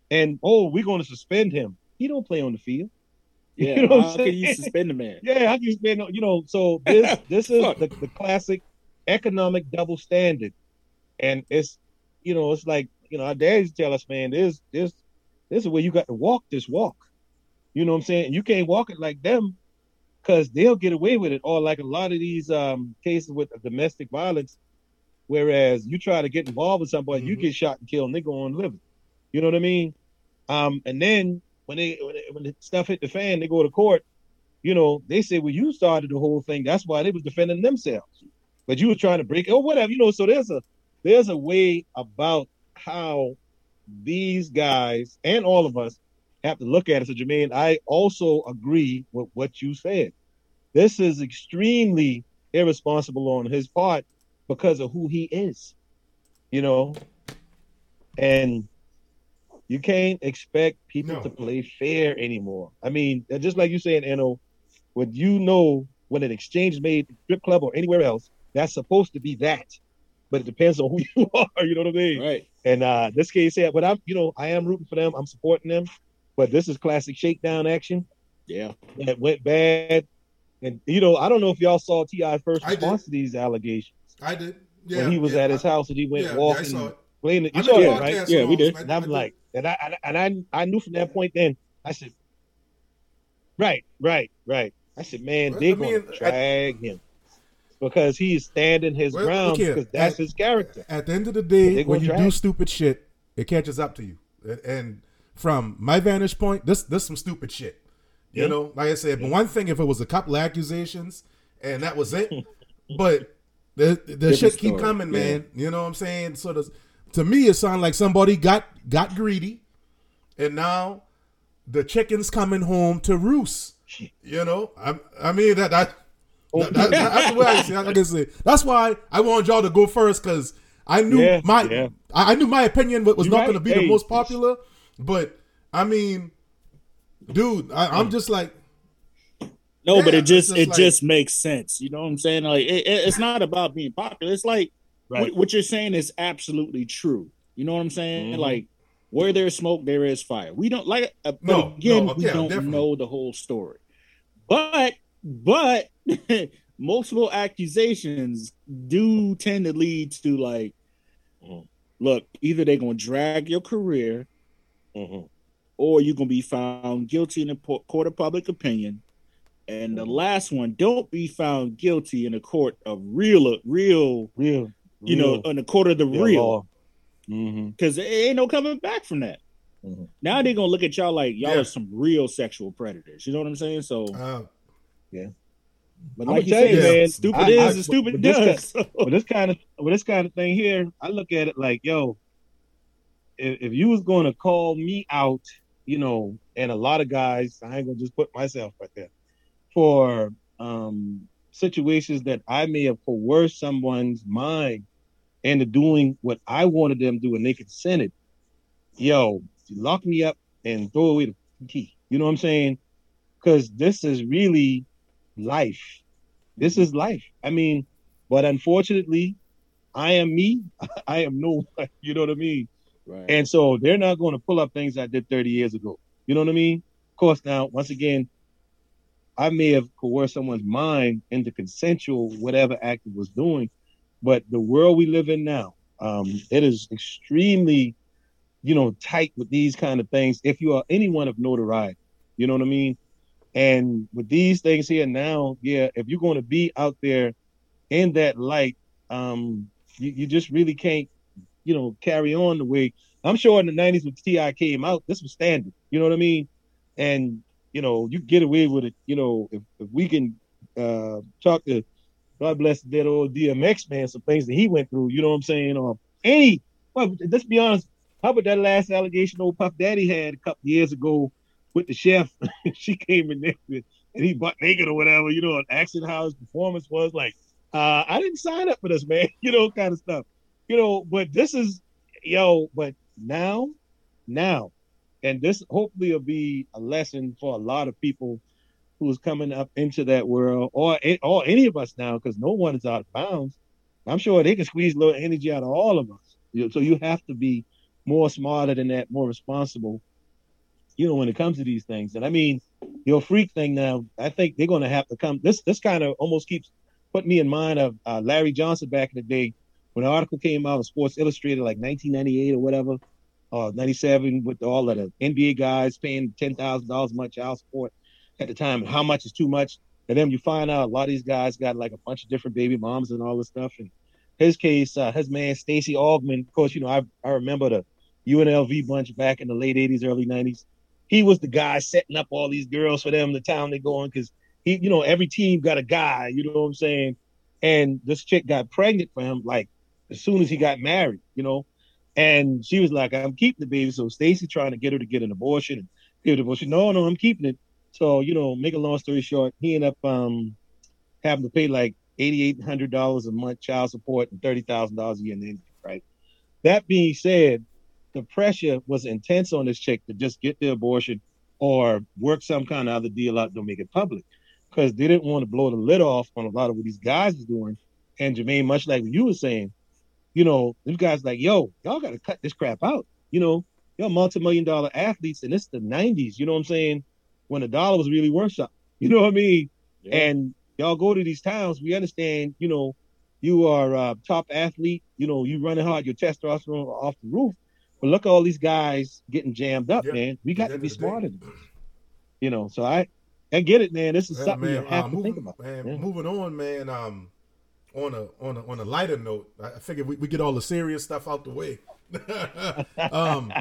And oh, we're going to suspend him. He don't play on the field. Yeah, You know how can you suspend a man? Yeah, how can you spend? You know, so this this is the, the classic economic double standard, and it's you know it's like you know our dads tell us, man, this this this is where you got to walk this walk. You know what I'm saying? You can't walk it like them because they'll get away with it. Or like a lot of these um, cases with domestic violence, whereas you try to get involved with somebody, you Mhm. get shot and killed, and they go on living. You know what I mean? Um, and then when they when, they, when the stuff hit the fan, they go to court. You know, they say, "Well, you started the whole thing. That's why they was defending themselves, but you were trying to break it or whatever." You know, so there's a there's a way about how these guys and all of us have to look at it. So, Jermaine, I also agree with what you said. This is extremely irresponsible on his part because of who he is. You know, and you can't expect people No. to play fair anymore. I mean, just like you saying, Eno, when you know when an exchange is made, strip club or anywhere else, that's supposed to be that. But it depends on who you are. You know what I mean? Right. And uh this case here, but I'm, you know, I am rooting for them. I'm supporting them. But this is classic shakedown action Yeah. that went bad. And you know, I don't know if y'all saw Ti first I response to these allegations I did. Yeah, when he was yeah, at his I- house and he went yeah, walking, Yeah, I saw it. playing it. You saw it, right? Yeah, we did. And I I'm did. like, and I and I I knew from that point then. I said, right, right, right. I said, man, Well, they're mean, gonna drag him because he's standing his Well, ground because that's At- his character. At the end of the day, They when you do stupid shit, it catches up to you. And- from my vantage point, this this some stupid shit. You Yeah. know, like I said, but one thing if it was a couple accusations and that was it, but the the shit keep coming, Yeah. man. You know what I'm saying? So does to me it sounded like somebody got got greedy, and now the chicken's coming home to roost. You know, I I mean that that. that- that- that's the way I see. I say, that's why I want y'all to go first because I knew Yeah, my yeah. I, I knew my opinion was not right. going to be Hey. the most popular, but I mean, dude, I, I'm just like, No, but it just just it like- just makes sense. You know what I'm saying? Like it, it- it's not about being popular. It's like Right. what, what you're saying is absolutely true. You know what I'm saying? Mhm. Like where there's smoke, there is fire. We don't like, uh, but No, again, no, we yeah, don't definitely. know the whole story. But but multiple accusations do tend to lead to like, Mhm. look, either they're gonna drag your career Mhm. or you're gonna be found guilty in a po- court of public opinion. And the last one, don't be found guilty in a court of real, real, Real, you know, in the court of the real, Mm-hmm. because there ain't no coming back from that. Mhm. Now they're gonna look at y'all like y'all Yeah. are some real sexual predators. You know what I'm saying? So, uh, but I'ma like you tell you, man, stupid I- is I- and stupid but this does. So- with this kind of with this kind of thing here, I look at it like, yo, if, if you was going to call me out, you know, and a lot of guys, I ain't gonna just put myself right there for um situations that I may have coerced someone's mind into doing what I wanted them to do, and they consented. Yo, lock me up and throw away the key. You know what I'm saying? Because this is really life. This is life. I mean, but unfortunately, I am me. I am no one. You know what I mean? right. And so they're not going to pull up things I did 30 years ago. You know what I mean? Of course, now, once again, I may have coerced someone's mind into consensual whatever act it was doing, but the world we live in now, um, it is extremely, you know, tight with these kind of things. If you are anyone of notoriety, you know what I mean? And with these things here now, yeah, if you're going to be out there in that light, um, you, you just really can't, you know, carry on the way. I'm sure in the '90s when Ti came out, this was standard. You know what I mean? And you know, you get away with it. You know, if, if we can uh, talk to God bless that old DMX man, some things that he went through. You know what I'm saying? Or any, well, let's be honest. How about that last allegation old Puff Daddy had a couple years ago with the chef? she came in there with, and he butt naked or whatever, you know, and asking how his performance was. Like, uh, I didn't sign up for this, man, you know, kind of stuff. You know, but this is, yo, but now, now, and this hopefully will be a lesson for a lot of people who's coming up into that world, or or any of us now, because no one is out of bounds. I'm sure they can squeeze a little energy out of all of us. So you have to be more smarter than that, more responsible. You know, when it comes to these things, and I mean, your freak thing now. I think they're going to have to come. This this kind of almost keeps putting me in mind of uh, Larry Johnson back in the day when the article came out of Sports Illustrated, like 1998 or whatever, uh, 97, with all of the NBA guys paying ten thousand dollars a month child support at the time, how much is too much. And then you find out a lot of these guys got like a bunch of different baby moms and all this stuff. And his case, uh, his man Stacy Augmon, of course, you know I I remember the UNLV bunch back in the late 80s, early 90s. He was the guy setting up all these girls for them, the town they go on, because he, you know, every team got a guy, you know what I'm saying? And this chick got pregnant for him like as soon as he got married, you know. And she was like, I'm keeping the baby. So Stacy trying to get her to get an abortion and give an abortion. No, no, I'm keeping it. So, you know, make a long story short, he ended up um having to pay like eighty eight hundred dollars a month child support and thirty thousand dollars a year in income, right? That being said, the pressure was intense on this chick to just get the abortion or work some kind of other deal out to make it public because they didn't want to blow the lid off on a lot of what these guys are doing. And Jermaine, much like you were saying, you know, these guys like, yo, y'all got to cut this crap out. You know, y'all multi-million dollar athletes, and it's the '90s. You know what I'm saying? When the dollar was really worth something. You know what I mean? Yeah. And y'all go to these towns. We understand. You know, you are a top athlete. You know, you running hard. Your testosterone off the roof. But look at all these guys getting jammed up, man. We got to be smarter. You know, so I I get it, man. This is yeah, something man, you have uh, to moving, think about. Man, yeah. moving on, man. Um, on a on a on a lighter note, I figured we, we get all the serious stuff out the way. um,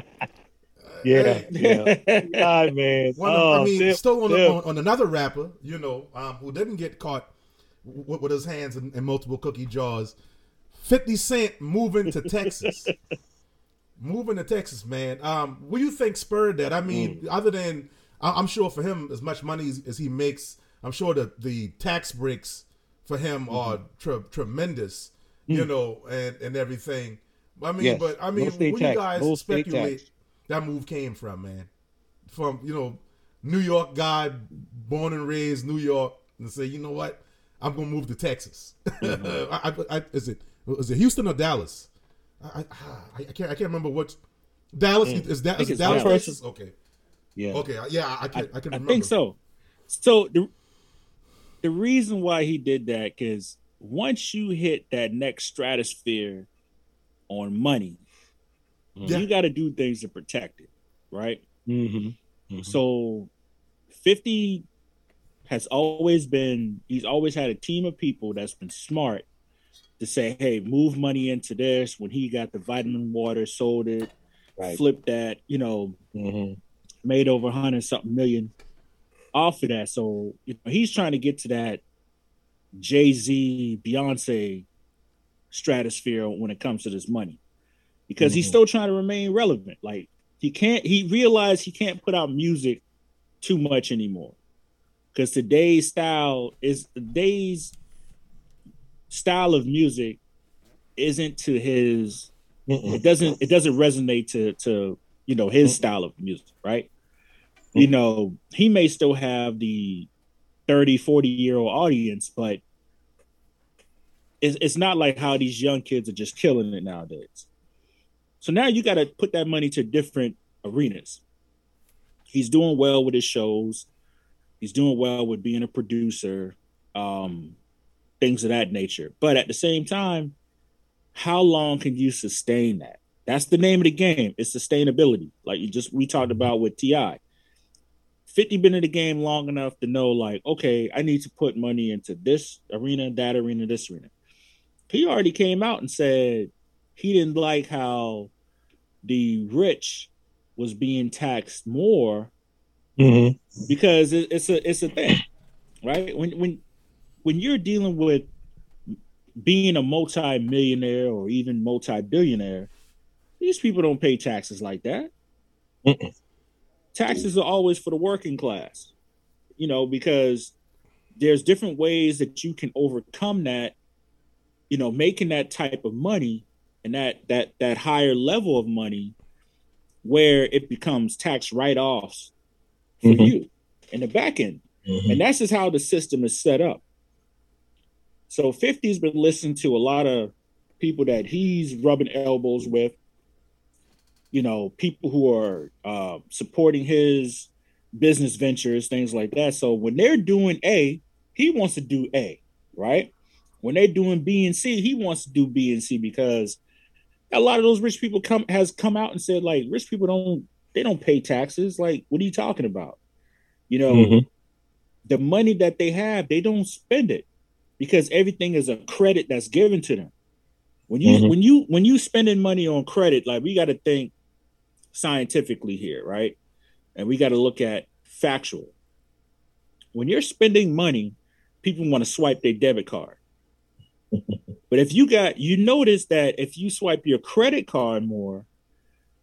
yeah, yeah. God, man. One of, oh, I mean, still on, on, on, another rapper, you know, um, who didn't get caught with, with his hands in, in multiple cookie jars. Fifty Cent moving to Texas. moving to Texas, man. Um, what do you think spurred that? I mean, mm. other than I'm sure for him, as much money as, as he makes, I'm sure that the tax breaks for him mm-hmm. are tre- tremendous, mm. you know, and and everything. I mean, yes. but I mean, where tax. you guys no speculate that move came from, man? From you know, New York guy, born and raised New York, and say, you know what, I'm gonna move to Texas. Mm-hmm. I, I, is it is it Houston or Dallas? I, I, I can't I can't remember what Dallas mm. is that is Dallas, Texas? Okay. Yeah. Okay. Yeah, I can I, I can remember. I think so. So the the reason why he did that because once you hit that next stratosphere on money, yeah. you got to do things to protect it, right? Mm-hmm. Mm-hmm. So, fifty has always been. He's always had a team of people that's been smart to say, "Hey, move money into this." When he got the vitamin water, sold it, right. flipped that, you know. Mm-hmm made over hundred something million off of that. So you know, he's trying to get to that Jay Z, Beyonce stratosphere when it comes to this money, because mm-hmm. he's still trying to remain relevant. Like he can't. He realized he can't put out music too much anymore, because today's style is today's style of music isn't to his. Mm-mm. It doesn't. It doesn't resonate to to you know his style of music, right? You know, he may still have the 30, 40 year old audience, but it's, it's not like how these young kids are just killing it nowadays. So now you got to put that money to different arenas. He's doing well with his shows. He's doing well with being a producer, um, things of that nature. But at the same time, how long can you sustain that? That's the name of the game. It's sustainability. Like you just we talked about with Ti. 50 been in the game long enough to know like, okay, I need to put money into this arena, that arena, this arena. He already came out and said he didn't like how the rich was being taxed more mm-hmm. because it, it's a it's a thing, right? When when when you're dealing with being a multi-millionaire or even multi-billionaire, These people don't pay taxes like that. Mm-mm. Taxes are always for the working class, you know, because there's different ways that you can overcome that, you know, making that type of money and that that that higher level of money where it becomes tax write-offs for Mhm. you in the back end. And that's just how the system is set up. So 50's been listening to a lot of people that he's rubbing elbows with, you know, people who are uh, supporting his business ventures, things like that. So when they're doing A, he wants to do A, right? When they're doing B and C, he wants to do B and C because a lot of those rich people come has come out and said like rich people don't they don't pay taxes. Like, what are you talking about? You know, Mhm. the money that they have, they don't spend it because everything is a credit that's given to them. When you Mhm. when you when you spending money on credit, like we got to think scientifically here, right? And we got to look at factual. When you're spending money, people want to swipe their debit card. but if you got you notice that if you swipe your credit card more,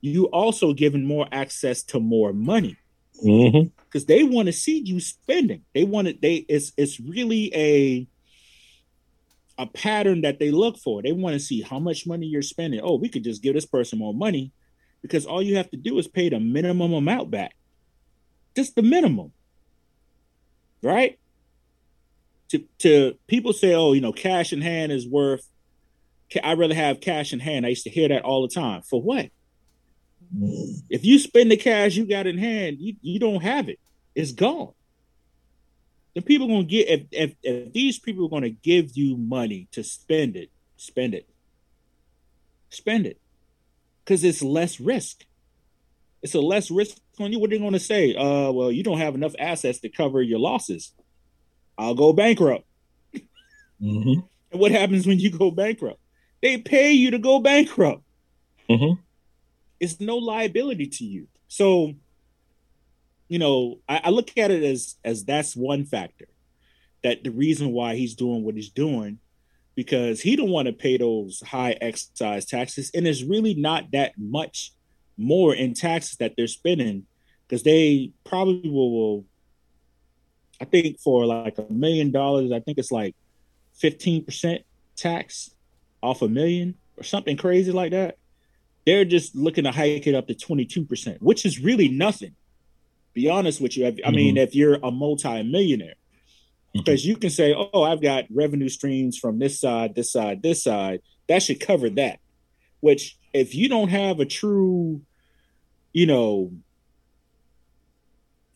you also given more access to more money mm-hmm. because they want to see you spending. They want it. They it's it's really a a pattern that they look for. They want to see how much money you're spending. Oh, we could just give this person more money because all you have to do is pay the minimum amount back, just the minimum, right? To to people say, oh, you know, cash in hand is worth. I'd rather have cash in hand. I used to hear that all the time. For what? If you spend the cash you got in hand, you, you don't have it. It's gone. The people gonna get if, if if these people are gonna give you money to spend it, spend it. Spend it. Cause it's less risk. It's a less risk on you. What are they gonna say? Uh well, you don't have enough assets to cover your losses. I'll go bankrupt. Mhm. And what happens when you go bankrupt? They pay you to go bankrupt. Mhm. It's no liability to you. So, you know, I, I look at it as as that's one factor. That the reason why he's doing what he's doing, because he don't want to pay those high excise taxes, and it's really not that much more in taxes that they're spending, because they probably will, will. I think for like a million dollars, I think it's like fifteen percent tax off a million or something crazy like that. They're just looking to hike it up to 22%, which is really nothing. Be honest with you. I mean, mm-hmm. if you're a multi-millionaire, Mm-hmm. because you can say, oh, I've got revenue streams from this side, this side, this side. That should cover that. Which, if you don't have a true, you know,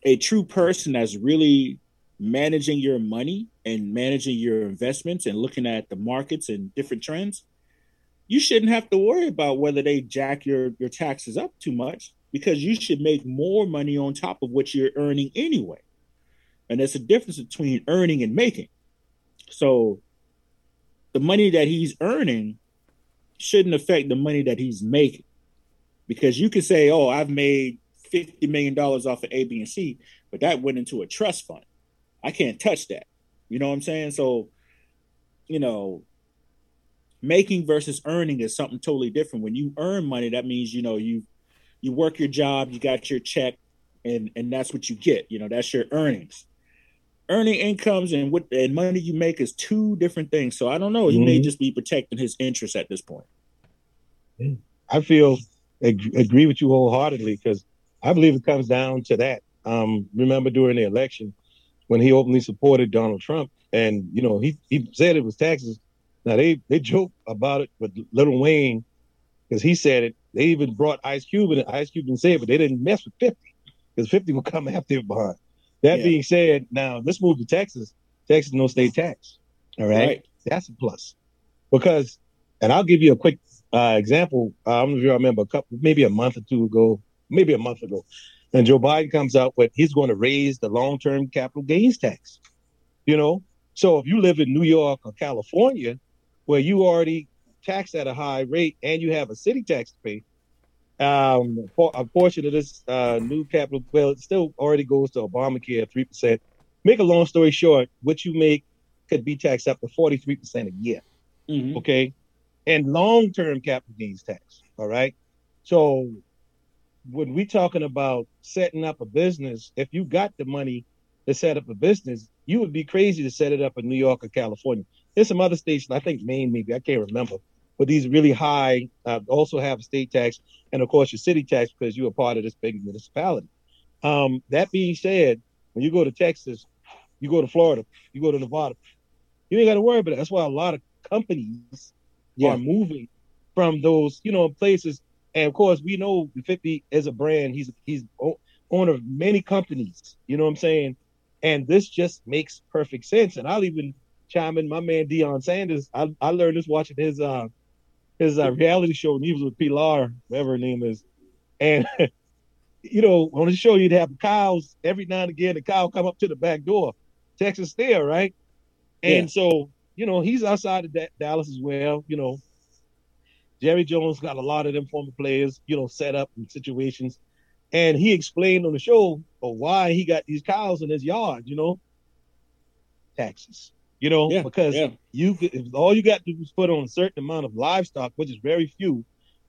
a true person that's really managing your money and managing your investments and looking at the markets and different trends, you shouldn't have to worry about whether they jack your, your taxes up too much because you should make more money on top of what you're earning anyway. And there's a difference between earning and making. So the money that he's earning shouldn't affect the money that he's making. Because you can say, oh, I've made $50 million off of A, B, and C, but that went into a trust fund. I can't touch that. You know what I'm saying? So, you know, making versus earning is something totally different. When you earn money, that means, you know, you you work your job, you got your check, and and that's what you get. You know, that's your earnings. Earning incomes and what and money you make is two different things. So I don't know. He may Mhm. just be protecting his interests at this point. I feel ag- agree with you wholeheartedly because I believe it comes down to that. Um, remember during the election when he openly supported Donald Trump, and you know he he said it was taxes. Now they they joke about it with Little Wayne because he said it. They even brought Ice Cube and Ice Cube didn't say it, but they didn't mess with Fifty because Fifty will come after him behind. That Yeah. being said, now let's move to Texas. Texas no state tax. All right. Right. That's a plus. Because, and I'll give you a quick uh, example. Uh, I don't know if you remember a couple, maybe a month or two ago, maybe a month ago, and Joe Biden comes out with he's going to raise the long term capital gains tax. You know, so if you live in New York or California, where you already taxed at a high rate and you have a city tax to pay, um, for a portion of this uh, new capital, it still already goes to Obamacare, three percent. Make a long story short, what you make could be taxed up to forty three percent a year Mhm. okay, and long term capital gains tax. All right. So when we talking about setting up a business, if you got the money to set up a business, you would be crazy to set it up in New York or California. There's some other states, I think Maine, maybe I can't remember, but these really high uh, also have a state tax and of course your city tax because you're a part of this big municipality. Um, that being said, when you go to Texas, you go to Florida, you go to Nevada, you ain't got to worry about it. That's why a lot of companies Yeah. are moving from those, you know, places. And of course, we know 50 as a brand, he's he's owner of many companies. You know what I'm saying? And this just makes perfect sense. And I'll even chime in. My man Deion Sanders, I, I learned this watching his uh his uh, reality show, and he was with Pilar, whatever her name is. And you know, on the show, you'd have cows every now and again. The cow come up to the back door, Texas there, right? And Yeah. so, you know, he's outside of Da- Dallas as well. You know, Jerry Jones got a lot of them former players, you know, set up in situations. And he explained on the show of why he got these cows in his yard, you know, taxes, you know, Yeah, because yeah. you could, if all you got to do is put on a certain amount of livestock, which is very few,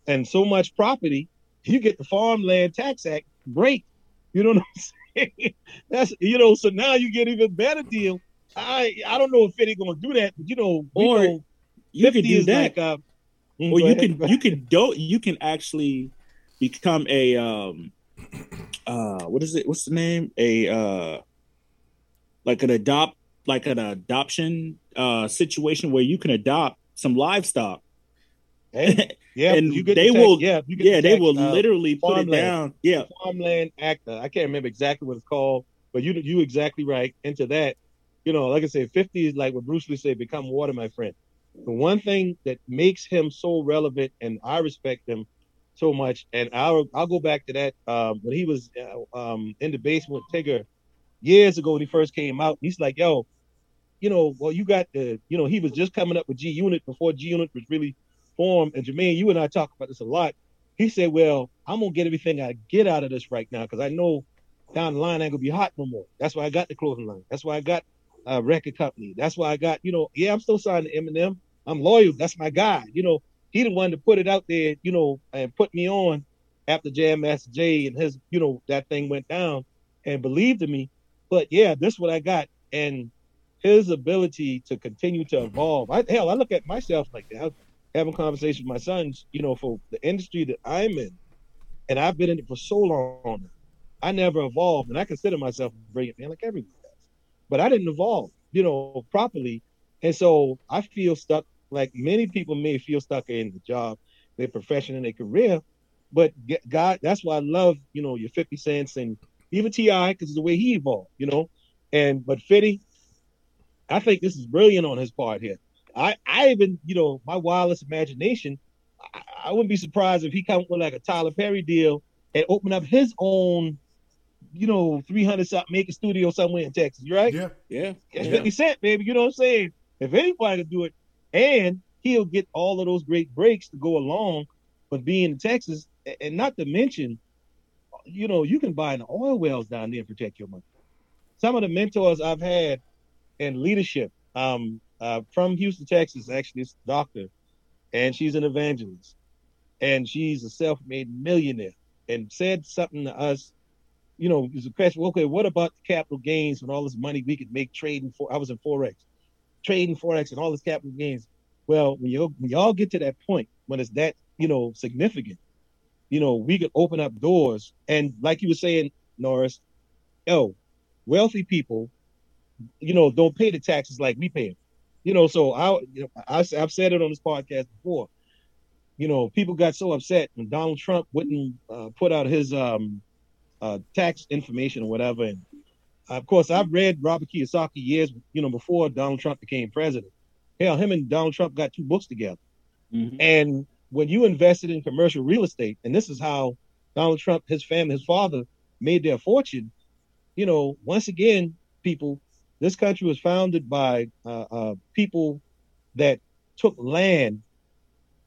and so much property, you get the farmland tax act break. You know what I'm saying? That's you know, so now you get even better deal. I I don't know if Fitty gonna do that, but you know, Or know You can do that. like uh, mm, or you ahead. can you can do you can actually become a um uh what is it what's the name a uh like an adopt like an adoption uh situation where you can adopt some livestock Hey, yeah, and they the will- yeah, yeah the they will uh, literally put it down yeah farmland act. uh, I can't remember exactly what it's called, but you you exactly right. Into that, you know, like I said, fifty is like what Bruce Lee said, "Become water, my friend." The one thing that makes him so relevant, and I respect him so much, and I'll I'll go back to that um, when he was uh, um, in the basement with Tigger years ago when he first came out. He's like, "Yo, you know, well, you got the, you know, he was just coming up with G Unit before G Unit was really formed." And Jermaine, you and I talk about this a lot he said, "Well, I'm gonna get everything I get out of this right now because I know down the line I ain't gonna be hot no more. That's why I got the clothing line. That's why I got a record company. That's why I got, you know, yeah, I'm still signed to Eminem. I'm loyal. That's my guy. You know, he the one to put it out there, you know, and put me on after Jam Master Jay and his, you know, that thing went down and believed in me. But yeah, this is what I got. And his ability to continue to evolve. I, hell, I look at myself like that. Having conversations with my sons, you know, for the industry that I'm in, and I've been in it for so long. I never evolved, and I consider myself a brilliant man, like everyone does. But I didn't evolve, you know, properly, and so I feel stuck. Like many people may feel stuck in the job, their profession, and their career. But God, that's why I love, you know, your Fifty Cents and even Ti because the way he evolved, you know. And but Fitty, I think this is brilliant on his part here. I, I even, you know, my wildest imagination, I, I wouldn't be surprised if he come with like a Tyler Perry deal and open up his own, you know, 300 something make a studio somewhere in Texas, right? Yeah. yeah It's yeah. 50 Cent, baby. You know what I'm saying? If anybody could do it, and he'll get all of those great breaks to go along with being in Texas, and not to mention, you know, you can buy an oil wells down there and protect your money. Some of the mentors I've had in leadership, um, uh, from Houston, Texas, actually, it's a doctor, and she's an evangelist, and she's a self-made millionaire, and said something to us you know, it was a question. Okay, what about the capital gains and all this money we could make trading for? I was in forex, trading forex and all this capital gains. Well, when you when y'all get to that point when it's that you know significant, you know, we could open up doors. And like you were saying, Norris, oh, wealthy people, you know, don't pay the taxes like we pay them. You know, so I, you know, I I've said it on this podcast before. You know, people got so upset when Donald Trump wouldn't uh, put out his um uh, tax information or whatever. And of course, I've read Robert Kiyosaki years, you know, before Donald Trump became president. Hell, him and Donald Trump got two books together. Mhm. And when you invested in commercial real estate, and this is how Donald Trump, his family, his father made their fortune, you know, once again, people, this country was founded by uh, uh, people that took land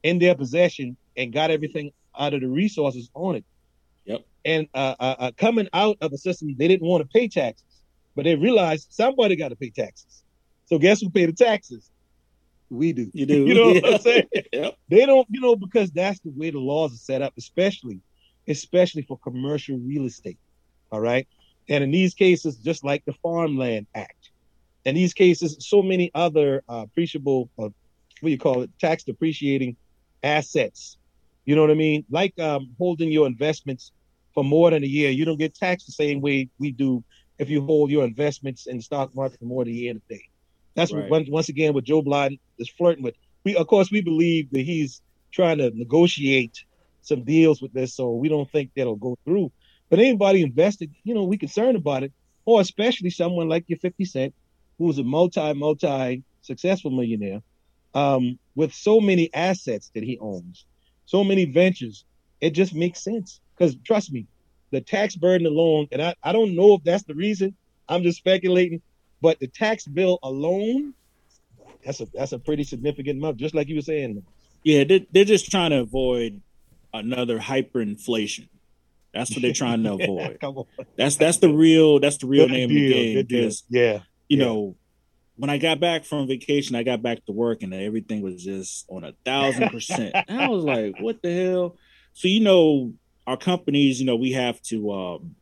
in their possession and got everything out of the resources on it. Yep. And uh, uh, uh, coming out of a system, they didn't want to pay taxes, but they realized somebody got to pay taxes. So guess who paid the taxes? we do. You do. You know what I'm saying? Yep. They don't, you know, because that's the way the laws are set up, especially, especially for commercial real estate. All right. And in these cases, just like the Farmland Act, in these cases, so many other uh, appreciable, uh, what do you call it, tax depreciating assets. You know what I mean? Like um, holding your investments for more than a year, you don't get taxed the same way we do if you hold your investments in the stock market for more than a year and a day. That's Right. what once, once again what Joe Biden is flirting with. We of course we believe that he's trying to negotiate some deals with this, so we don't think that'll go through. But anybody invested, you know, we concerned about it, or especially someone like your 50 Cent, who's a multi, multi successful millionaire, um, with so many assets that he owns, so many ventures, it just makes sense. Because trust me, the tax burden alone, and I, I don't know if that's the reason, I'm just speculating, but the tax bill alone, that's a that's a pretty significant amount, just like you were saying. Yeah, they're, they're just trying to avoid another hyperinflation. That's what they're trying to avoid. On. That's that's the real that's the real Good name deal, of the game. Because Yeah. you Yeah. know, when I got back from vacation, I got back to work and everything was just on a thousand percent. I was like, what the hell? So you know, our companies, you know, we have to um,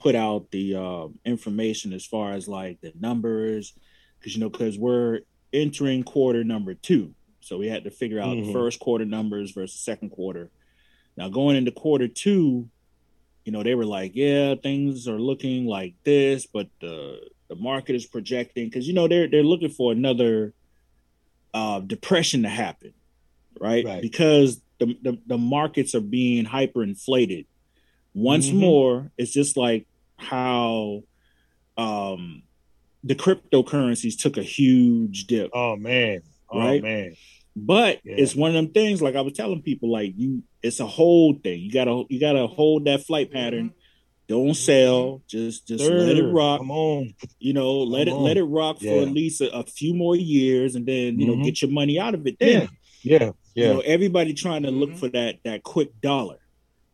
put out the uh, information as far as like the numbers, because you know, because we're entering quarter number two, so we had to figure out Mhm. the first quarter numbers versus second quarter. Now going into quarter two, you know, they were like, yeah, things are looking like this, but the the market is projecting because you know they're they're looking for another uh, depression to happen, right? Right. Because the, the the markets are being hyperinflated. Once Mhm. more, it's just like how um, the cryptocurrencies took a huge dip. Oh man. Oh Right? man. But Yeah. it's one of them things. Like I was telling people, like you, it's a whole thing. You gotta, you gotta hold that flight pattern. Don't sell. Just, just let it rock. Come on. You know, let it, Come let it rock for Yeah. at least a, a few more years, and then you know, Mhm. get your money out of it. Then Yeah. Yeah. you know, everybody trying to look Mhm. for that that quick dollar.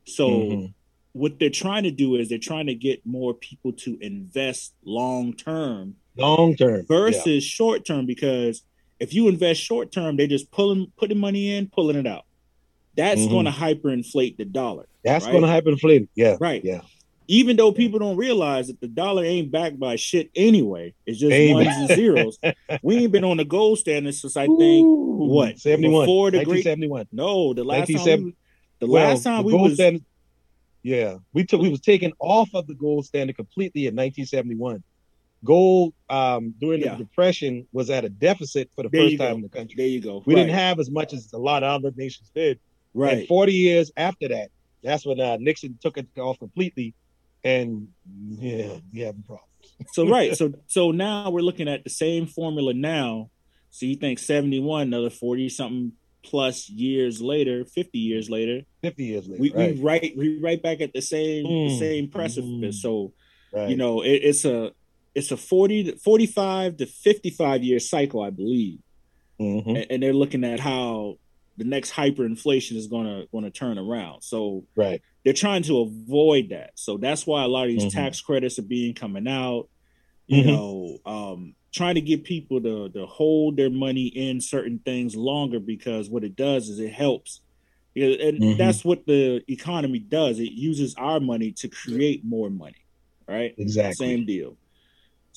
So Mhm. what they're trying to do is they're trying to get more people to invest long term Long term. versus short term because if you invest short term, they're just pulling putting money in, pulling it out. That's Mhm. going to hyperinflate the dollar, That's right? going to hyperinflate. Yeah. right? Yeah. Even though people don't realize that the dollar ain't backed by shit anyway, it's just Ain't. ones and zeros. we ain't been on the gold standard since I think Ooh, what? 71. Before the great- 1971. no, the last time we, the Well, last time the we was standard. Yeah, we took we was taken off of the gold standard completely in 1971. Gold um, during Yeah. the depression was at a deficit for the There first time go. in the country. there you go. We right, didn't have as much as a lot of other nations did. right. And 40 years after that, that's when uh, Nixon took it off completely, and yeah, we have problems. So right, so so now we're looking at the same formula now. So you think seventy one, another forty something plus years later, fifty years later, 50 years later, we right? we right we right back at the same the Mm, same precipice. mm. So right. you know it, it's a it's a 40 to 45 to 55 year cycle i believe Mhm. and, and they're looking at how the next hyperinflation is going to going to turn around so right. they're trying to avoid that. So that's why a lot of these Mhm. tax credits are being coming out. You Mhm. know, um, trying to get people to to hold their money in certain things longer because what it does is it helps. And Mhm. that's what the economy does. It uses our money to create more money. Right? Exactly. Same deal.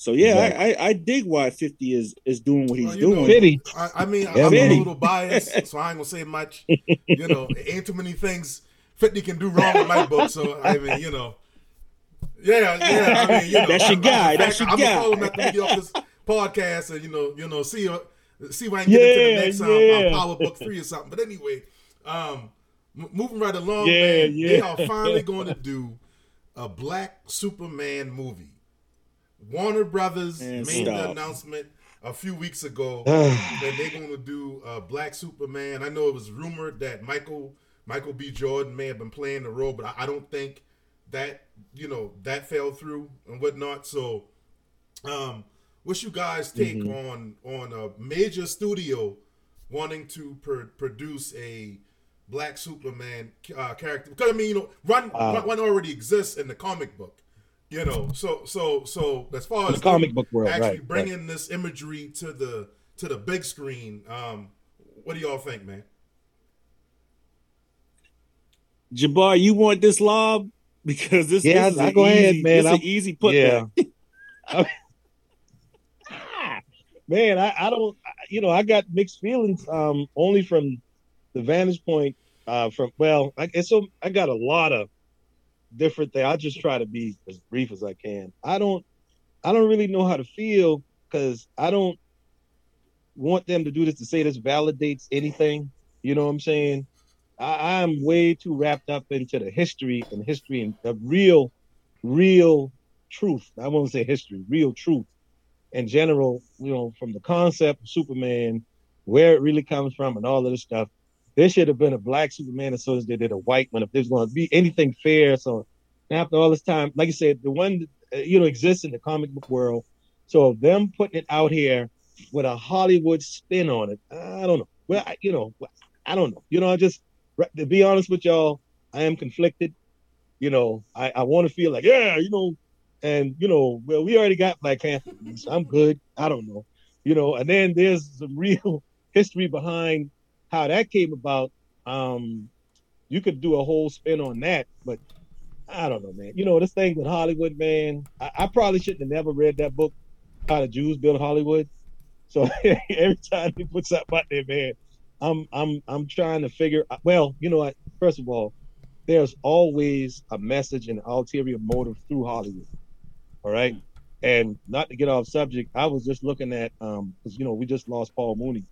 So yeah, Exactly. I, I I dig why Fifty is is doing what he's Well, you know, doing. Fitty. I, I mean, Yeah, I'm man. a little biased, so I ain't gonna say much. You know, ain't too many things Fifty can do wrong in my book. So I mean, you know, yeah, yeah. I mean, you know, That's your I- guy, I- that's your I'm guy. gonna call him after we get off this podcast, and you know, you know, see, uh, see when I can get into the next um, yeah. um, Power Book three or something. But anyway, um, m- moving right along, Yeah, man, they are finally going to do a Black Superman movie. Warner Brothers Man, made the announcement a few weeks ago that they're going to do uh, Black Superman. I know it was rumored that Michael Michael B. Jordan may have been playing the role, but I, I don't think that you know that fell through and whatnot. So, um, what's you guys take Mm-hmm. on on a major studio wanting to pr- produce a Black Superman uh, character? Because I mean, you know, one one- one already exists in the comic book. You know, so so so as far as the comic book world, actually right, bringing this imagery to the to the big screen. Um, what do y'all think, man? Jabbar, you want this lob because this, Yeah, this is I- I an go ahead, easy, man. This I'm- an easy put yeah. back. man, I, I don't, you know, I got mixed feelings. Um, only from the vantage point. Uh, from well, I so. I got a lot of different thing. I just try to be as brief as I can. I don't, I don't really know how to feel because I don't want them to do this to say this validates anything. You know what I'm saying? I, I'm way too wrapped up into the history and history and the real, real truth. I won't say history, real truth in general, you know, from the concept of Superman, where it really comes from, and all of this stuff. There should have been a black Superman as soon as they did a white one. If there's going to be anything fair, so after all this time, like I said, the one uh, you know exists in the comic book world. So them putting it out here with a Hollywood spin on it, I don't know. Well, I, you know, I don't know. You know, I just to be honest with y'all, I am conflicted. You know, I, I want to feel like, yeah, you know, and you know, well, we already got Black Panther. So I'm good. I don't know, you know. And then there's some real history behind how that came about. Um, you could do a whole spin on that, but I don't know, man. You know, this thing with Hollywood, man. I, I probably shouldn't have never read that book, How the Jews Built Hollywood. So every time he puts something out there, man, I'm I'm I'm trying to figure. Well, you know what? First of all, there's always a message and ulterior motive through Hollywood. All right. And not to get off subject, I was just looking at um because you know we just lost Paul Mooney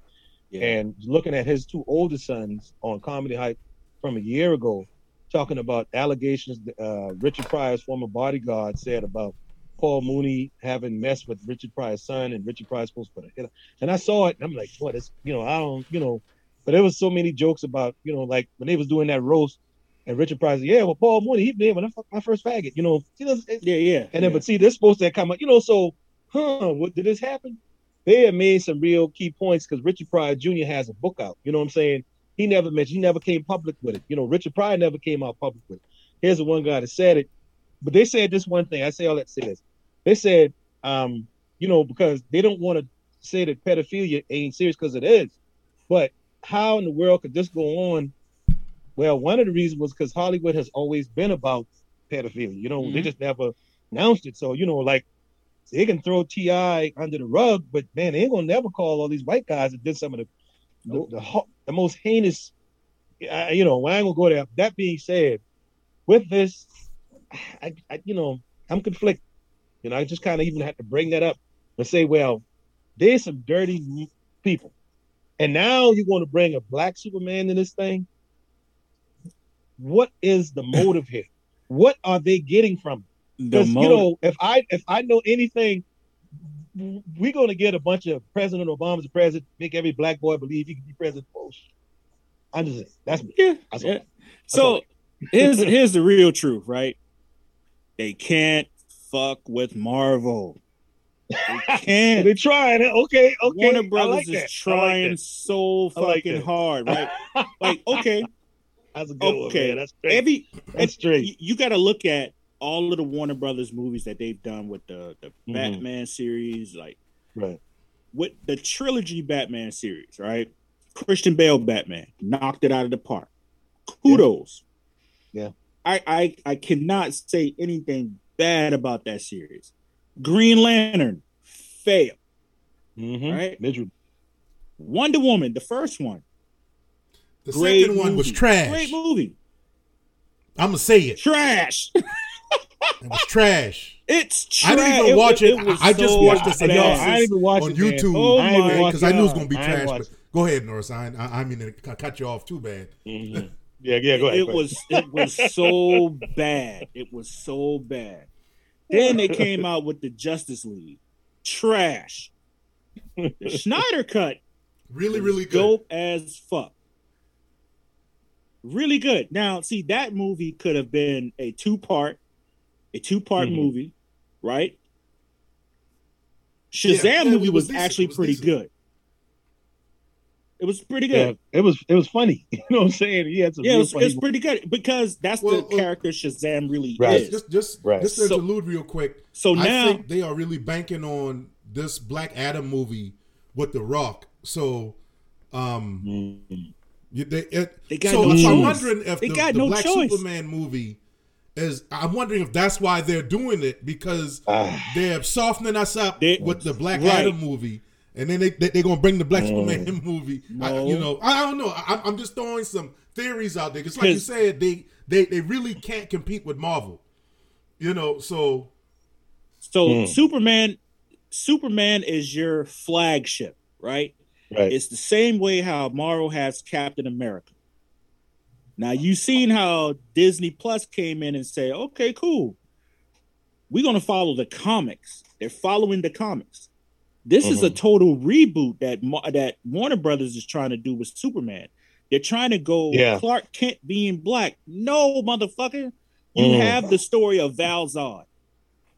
Yeah. and looking at his two older sons on Comedy Hype from a year ago, talking about allegations uh, Richard Pryor's former bodyguard said about Paul Mooney having messed with Richard Pryor's son, and Richard Pryor's supposed to put a hit. And I saw it, and I'm like, what is you know I don't you know, but there was so many jokes about you know like when they was doing that roast, and Richard Pryor said, yeah, well Paul Mooney he been when my first faggot, you know, yeah, yeah. and then, yeah. but see, this supposed to come out, you know. So, huh? What did this happen? They have made some real key points because Richard Pryor Jr. has a book out. You know what I'm saying? He never mentioned, he never came public with it. You know, Richard Pryor never came out public with it. Here's the one guy that said it, but they said this one thing. I say all that to say this. They said, um, you know, because they don't want to say that pedophilia ain't serious because it is. But how in the world could this go on? Well, one of the reasons was because Hollywood has always been about pedophilia. You know, they Mhm. just never announced it. So, you know, like they can throw T.I. under the rug, but man, they ain't gonna never call all these white guys that did some of the the, the, the most heinous. You know, I ain't gonna go there. That being said, with this, I, I you know, I'm conflicted. You know, I just kind of even had to bring that up and say, well, there's some dirty people, and now you're going to bring a black Superman in this thing. What is the motive here? What are they getting from it? The Because you know, if I if I know anything, we're gonna get a bunch of President Obama's president, make every black boy believe he can be president. Oh, Bullshit. I'm just saying. That's me. yeah, That's yeah. So here's here's the real truth, right? They can't fuck with Marvel. They can't. they're trying it. Okay, okay. Warner Brothers like is like trying that. so I like fucking hard, right? like, okay, That's a good one, okay. man. That's straight. every That's straight. you, you got to look at all of the Warner Brothers movies that they've done with the the Mhm. Batman series, like right. with the trilogy Batman series, right? Christian Bale Batman knocked it out of the park. Kudos. Yeah. I I I cannot say anything bad about that series. Green Lantern fail. Mm-hmm. Right. Miserable. Wonder Woman, the first one, The great second one was trash. Great movie. I'm gonna say it. Trash. It was trash. It's trash. I didn't even watch it. was I just so watched the synopsis. I ain't even watched on it. YouTube. Oh I ain't even my watched because I knew it was gonna be trash. But go ahead, Norris. I I, I mean to cut you off too bad. Mhm. Yeah, yeah. Go ahead. it go ahead. was it was so bad. It was so bad. Then they came out with the Justice League. Trash. The Snyder cut. Really, really good. Dope as fuck. Really good. Now, see, that movie could have been a two part, a two part Mhm. movie, right? Shazam yeah, movie was was, decent. actually was pretty decent. good. It was pretty Yeah, good. it was it was funny. You know what I'm saying? He had some Yeah, it real was, it was pretty good because that's Well, the well- character Shazam really Right. is. Just just Right. just to So- real quick. So I now, think they are really banking on this Black Adam movie with The Rock. So, um, Mm. they, it, They got so, no I'm choice. wondering if They the, got the no Black choice. Superman movie is. I'm wondering if that's why they're doing it because Ah. they're softening us up They- with the Black right. Adam movie. And then they, they, they're going to bring the Black Mm. Superman movie. I, you know, I don't know. I, I'm just throwing some theories out there. Because like you said, they, they, they really can't compete with Marvel. You know, so So Hmm. Superman, Superman is your flagship, right? Right. It's the same way how Marvel has Captain America. Now you seen how Disney Plus came in and say, "Okay, cool, we're gonna follow the comics." They're following the comics. This is a Mhm. total reboot that that Warner Brothers is trying to do with Superman. They're trying to go Yeah. Clark Kent being black. No, motherfucker, you Mm. have the story of Val Zod.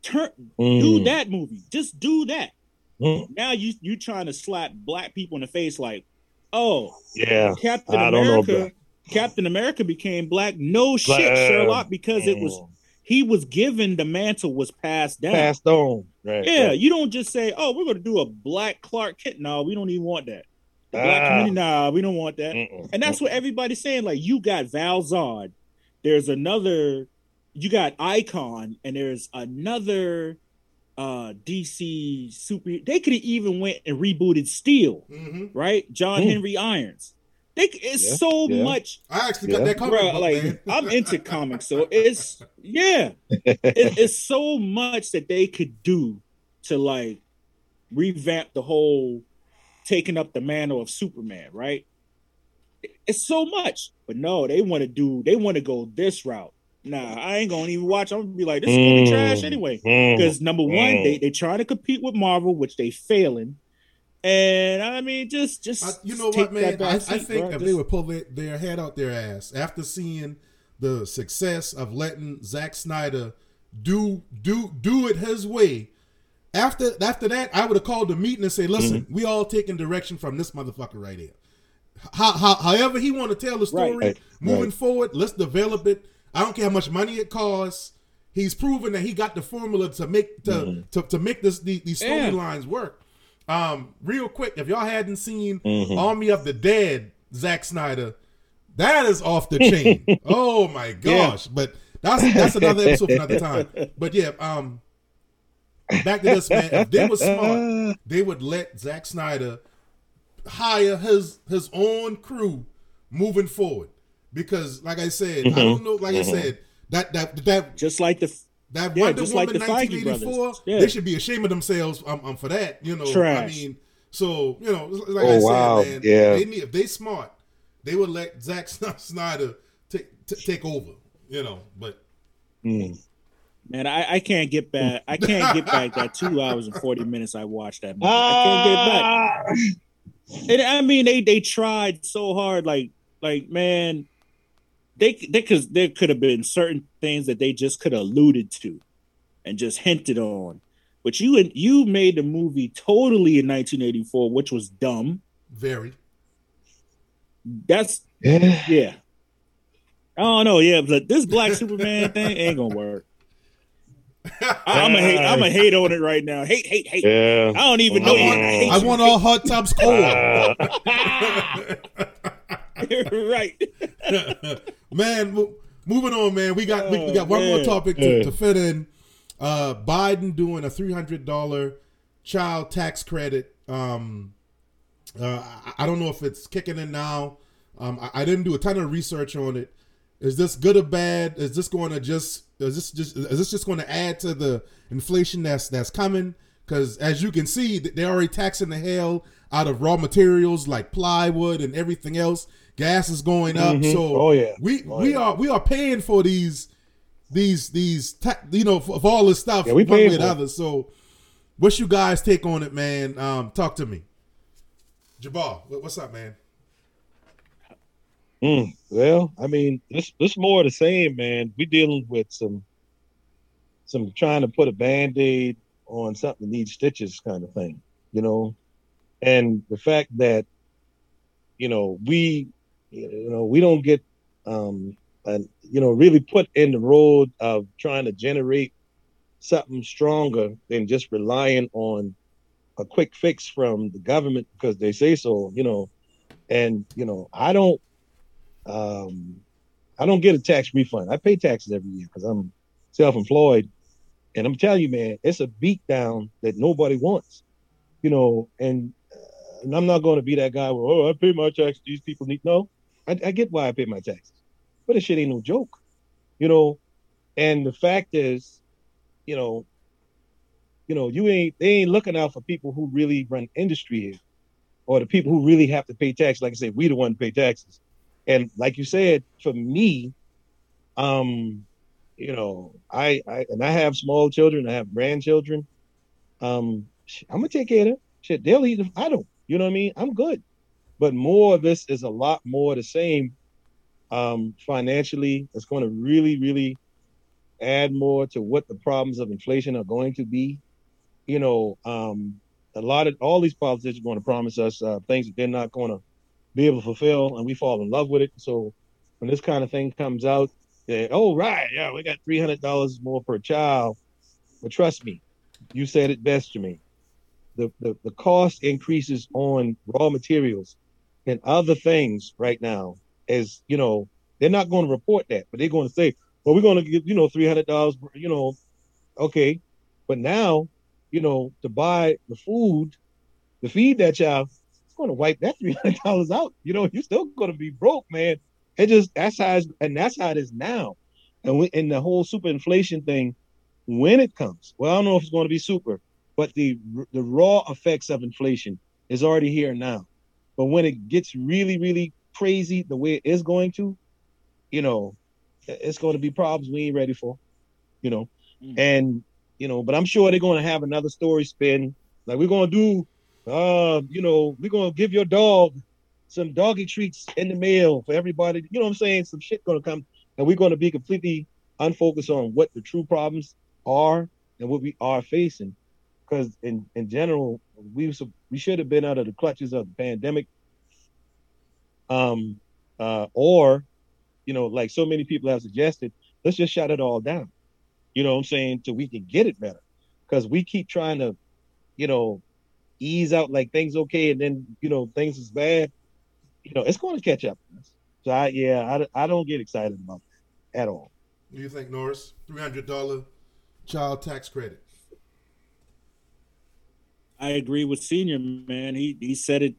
Turn, do Mm. that movie. Just do that. Mm. Now you you trying to slap black people in the face like, oh, Yeah. Captain I don't know, America. Bro. Captain America became black. No shit, Black- Sherlock, because it was Mm. he was given the mantle was passed down. passed on. Right. yeah, right. you don't just say, oh, we're gonna do a black Clark Kent. No, we don't even want that. The black Ah. community, nah, we don't want that. Mm-mm. And that's what everybody's saying. Like you got Val Zod, there's another, you got Icon, and there's another uh DC super. They could have even went and rebooted Steel, mhm. right? John Hmm. Henry Irons. They it's Yeah, so yeah. much, I actually Yeah. got that comic bro. book, Like man. I'm into comics, so it's yeah, it, it's so much that they could do to like revamp the whole taking up the mantle of Superman, right? It's so much, but no, they want to do. They want to go this route. Nah, I ain't gonna even watch. I'm gonna be like, this is gonna be Mm. trash anyway. Mm. Because number one, Mm. they they trying to compete with Marvel, which they failing. And I mean, just just I, you know what, man? that back I, I think bro. if Just- they would pull their, their head out their ass after seeing the success of letting Zack Snyder do do do it his way, after after that, I would have called the meeting and say, "Listen, Mm-hmm. we all taking direction from this motherfucker right here. How, how however he want to tell the story Right, moving right. forward, let's develop it. I don't care how much money it costs. He's proven that he got the formula to make to Mm-hmm. to, to make this these, these storylines work. Um, real quick, if y'all hadn't seen Mhm. Army of the Dead, Zack Snyder, that is off the chain. oh my gosh! But that's that's another episode for another time. But yeah, um, back to this man. If they were smart, they would let Zack Snyder hire his his own crew moving forward. Because, like I said, I don't know. Like I said, that that that just like the that Yeah, Wonder just like Woman 1984. Yeah. they should be ashamed of themselves um, um, for that. You know, I Trash. mean, so you know, like Oh, I said, wow. man, Yeah. they need if they smart, they would let Zack Snyder take t- take over. You know, but Mm. man, I, I can't get back. I can't get back that two hours and forty minutes I watched that movie. I can't get back. Ah. And I mean, they they tried so hard. Like like man, they they cause there could have been certain things that they just could have alluded to, and just hinted on. But you and you made the movie totally in 1984, which was dumb. very. That's Yeah. yeah. I don't know, yeah, but this Black Superman thing ain't gonna work. I'm a hate. I'm a hate on it right now. Hate, hate, hate. Yeah. I don't even I know. want. I hate I want all hot tubs cold. Right. man, mo- moving on, man. We got we, we Oh, got one more topic to, Yeah. to fit in. Uh, Biden doing a three hundred dollar child tax credit. Um, uh, I, I don't know if it's kicking in now. Um, I, I didn't do a ton of research on it. Is this good or bad? Is this going to just is this just is this just going to add to the inflation that's that's coming? Because as you can see, th- they're already taxing the hell out of raw materials like plywood and everything else. Gas is going up, Mhm. so Oh, yeah. we Oh, we yeah. are we are paying for these these these ta- you know for, for all this stuff Yeah, we one paying way or the for it. other. So, what's you guys take on it, man? Um, talk to me, Jabbar. what- What's up, man? Mm, well, I mean, this this more of the same, man. We dealing with some some trying to put a band-aid on something that needs stitches kind of thing, you know. And the fact that, you know, we you know, we don't get um and you know, really put in the road of trying to generate something stronger than just relying on a quick fix from the government because they say so, you know. And you know, I don't, um, I don't get a tax refund. I pay taxes every year because I'm self-employed, and I'm telling you, man, it's a beat down that nobody wants, you know. And, uh, and I'm not going to be that guy. Where, oh, I pay my taxes. These people need no. I, I get why I pay my taxes, but this shit ain't no joke, you know. And the fact is, you know, you know, you ain't they ain't looking out for people who really run industry here, or the people who really have to pay taxes. Like I said, we the one pay taxes. And like you said, for me, um, you know, I, I and I have small children, I have grandchildren. Um, I'm gonna take care of them. Shit, they'll eat. I don't. You know what I mean? I'm good. But more of this is a lot more the same. Um, financially, it's going to really, really add more to what the problems of inflation are going to be. You know, um, a lot of all these politicians are going to promise us uh, things that they're not going to be able to fulfill, and we fall in love with it. So when this kind of thing comes out, they, oh right, yeah, we got three hundred dollars more per child. But trust me, you said it best, Jermaine. The, the the cost increases on raw materials and other things right now is you know they're not going to report that, but they're going to say, well, we're going to give you know three hundred dollars, you know, okay, but now you know to buy the food to feed that child, it's going to wipe that three hundred dollars out. You know, you're still going to be broke, man. It just that's how it's, and that's how it is now. And we, and the whole super inflation thing, when it comes, well, I don't know if it's going to be super, but the the raw effects of inflation is already here now. But when it gets really, really crazy, the way it is going to, you know, it's going to be problems we ain't ready for, you know. Mm-hmm. And you know, but I'm sure they're going to have another story spin. Like we're going to do, uh, you know, we're going to give your dog some doggy treats in the mail for everybody. You know what I'm saying? Some shit going to come, and we're going to be completely unfocused on what the true problems are and what we are facing. Because in in general, we we should have been out of the clutches of the pandemic. Um, uh, or, you know, like so many people have suggested, let's just shut it all down. You know what I'm saying? So we can get it better. Because we keep trying to, you know, ease out like things okay, and then you know things is bad. You know, it's going to catch up. So I, yeah, I, I don't get excited about that at all. Do you think, Norris? Three hundred dollar child tax credit. I agree with Senior man. He he said it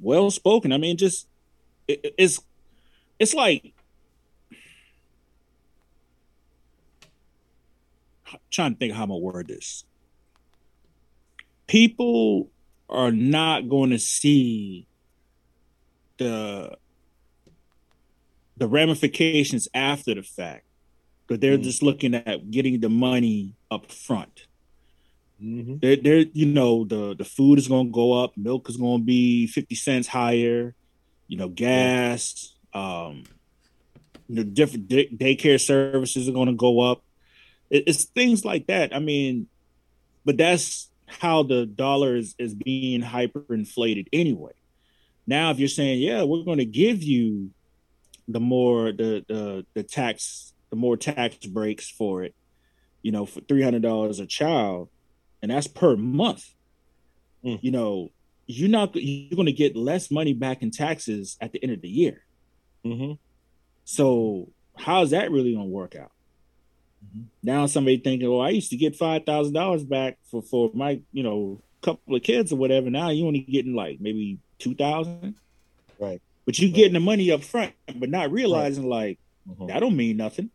well spoken. I mean, just it, it's it's like trying to think how I'm gonna word this. People are not going to see the the ramifications after the fact, but they're mm. just looking at getting the money up front. Mm-hmm. They're, they're, you know, the the food is going to go up, milk is going to be fifty cents higher, you know, gas, um, you know, different day- daycare services are going to go up. It, it's things like that. I mean, but that's how the dollar is, is being hyperinflated anyway. Now, if you're saying, yeah, we're going to give you the more the the the tax, the more tax breaks for it, you know, for three hundred dollars a child and that's per month. Mm. You know, you're not you're going to get less money back in taxes at the end of the year. Mm-hmm. So how is that really going to work out? Mm-hmm. Now somebody thinking, "Well, I used to get five thousand dollars back for for my you know couple of kids or whatever. Now you only getting like maybe two thousand, right? But you right. getting the money up front, but not realizing right. like mm-hmm. that don't mean nothing.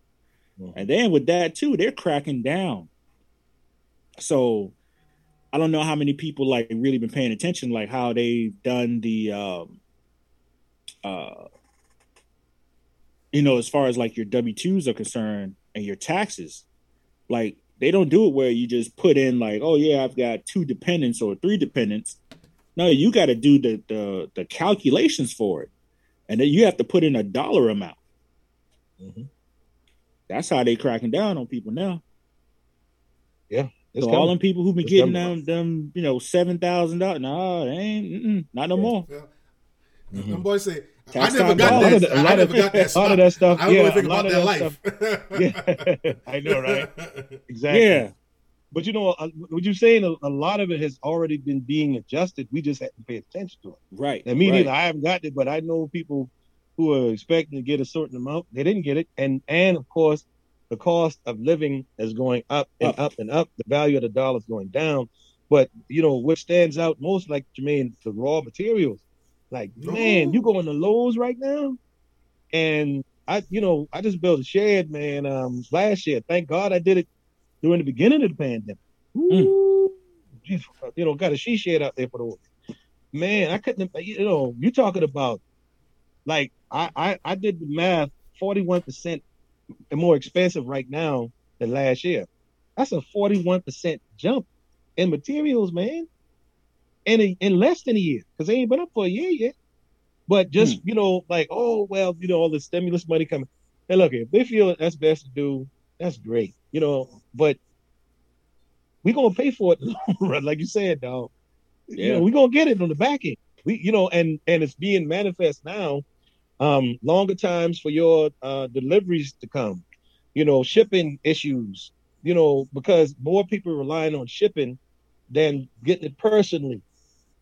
Mm-hmm. And then with that too, they're cracking down so I don't know how many people like really been paying attention, like how they've done the, um, uh, you know, as far as like your W twos are concerned and your taxes, like they don't do it where you just put in like, oh yeah, I've got two dependents or three dependents. No, you got to do the, the the calculations for it, and then you have to put in a dollar amount. Mm-hmm. That's how they cracking down on people now. Yeah, so all them people who've been it's getting them, them, you know, seven thousand dollars, no, they ain't, not no yeah. more. Yeah. Mm-hmm. Them boys say, Tax I never got that. The, I never got that. A lot of that stuff. I don't yeah, really think about that, that life. yeah, I know, right? Exactly. Yeah, But you know, uh, what you're saying, a, a lot of it has already been being adjusted. We just have to pay attention to it. Right. And me right. I haven't gotten it, but I know people who are expecting to get a certain amount. They didn't get it, and and of course, the cost of living is going up and up and up. The value of the dollar is going down. But you know, what stands out most, like Jermaine, the raw materials. Like, man, you going to Lowe's lows right now, and I, you know, I just built a shed, man. Um, last year, thank God I did it during the beginning of the pandemic. Mm. Ooh, mm. you know, got a she shed out there for the. Man, I couldn't, uh, you know, you're talking about like I, I, I did the math 41% and more expensive right now than last year. That's a 41% jump in materials, man, in, a, in less than a year because they ain't been up for a year yet. But just, hmm. you know, like, oh, well, you know, all the stimulus money coming. And look, if they feel that's best to do, that's great, you know, but we going to pay for it like you said, dog. Yeah. You know, we going to get it on the back end. We, you know, and and it's being manifest now um, longer times for your uh, deliveries to come. You know, shipping issues. You know, because more people are relying on shipping than getting it personally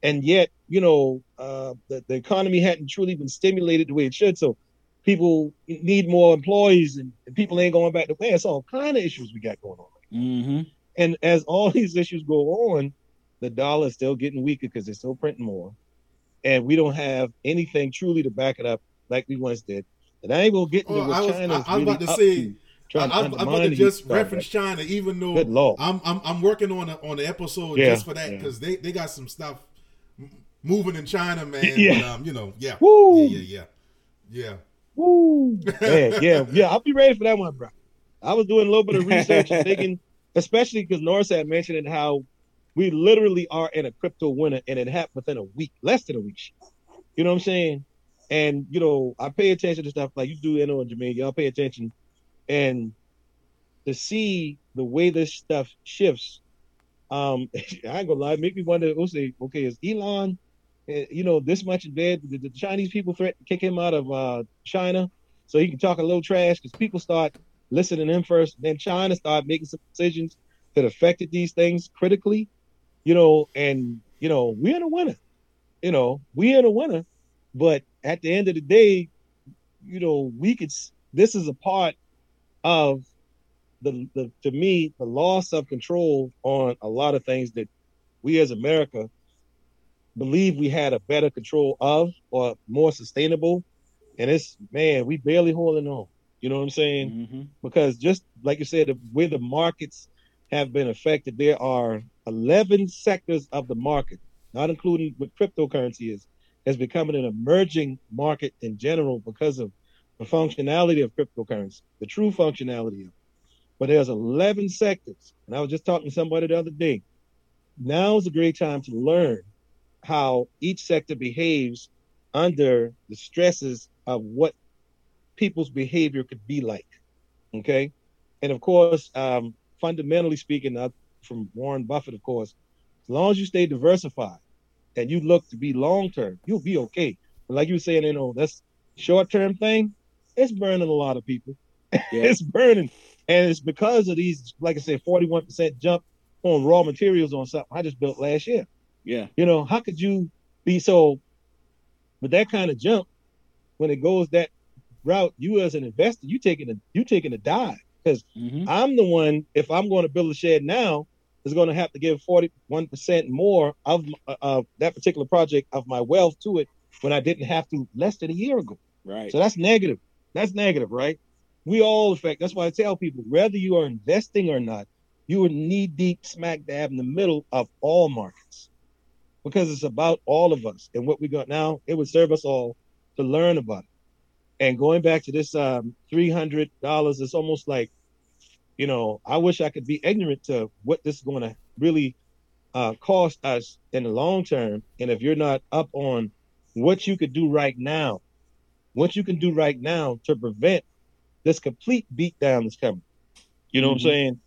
and yet you know uh, the, the economy hadn't truly been stimulated the way it should so people need more employees and, and people ain't going back to work it's all kind of issues we got going on Mm-hmm. and as all these issues go on the dollar is still getting weaker because they're still printing more and we don't have anything truly to back it up like we once did and i ain't gonna get into Oh, what I was- China's I- I was about really to say, to, trying I, to am about to just reference China, even though. I'm I'm I'm working on a, on the episode Yeah, just for that yeah. because they they got some stuff moving in China, man. Yeah. But, um, you know, yeah, Woo. yeah, yeah, yeah, yeah. Woo. Yeah, yeah, yeah. I'll be ready for that one, bro. I was doing a little bit of research and thinking, especially because Norris had mentioned how we literally are in a crypto winter and it happened within a week, less than a week. You know what I'm saying? And you know, I pay attention to stuff like you do, know, and Jermaine, y'all pay attention. And to see the way this stuff shifts, um, I ain't gonna lie, make me wonder, we'll say, okay, is Elon eh, you know, this much bed. The, the Chinese people threaten to kick him out of uh, China so he can talk a little trash because people start listening to him first. Then China start making some decisions that affected these things critically, you know, and, you know, we're in a winner. You know, we're in a winner. But at the end of the day, you know, we could, this is a part of the, the to me, the loss of control on a lot of things that we as America believe we had a better control of or more sustainable. And it's man, we barely holding on. You know what I'm saying? Mm-hmm. Because just like you said, the way the markets have been affected, there are 11 sectors of the market, not including what cryptocurrency is, has become an emerging market in general because of the functionality of cryptocurrency, the true functionality of it. But there's 11 sectors. And I was just talking to somebody the other day. Now is a great time to learn how each sector behaves under the stresses of what people's behavior could be like. Okay. And of course, um, fundamentally speaking, from Warren Buffett, of course, as long as you stay diversified and you look to be long term, you'll be okay. But like you were saying, you know, that's short term thing, it's burning a lot of people. it's burning. And it's because of these, like I said, 41% jump on raw materials on something I just built last year. Yeah. You know, how could you be so with that kind of jump when it goes that route? You as an investor, you taking a you taking a dive because Mm-hmm. I'm the one. If I'm going to build a shed now, is going to have to give 41 percent more of uh, that particular project of my wealth to it when I didn't have to less than a year ago. Right. So that's negative. That's negative, right? We all affect. That's why I tell people, whether you are investing or not, you are knee deep, smack dab in the middle of all markets, because it's about all of us and what we got now. It would serve us all to learn about it. And going back to this um, three hundred dollars, it's almost like, you know, I wish I could be ignorant to what this is going to really uh, cost us in the long term. And if you're not up on what you could do right now, what you can do right now to prevent this complete beatdown that's coming. You know what Mhm. I'm saying?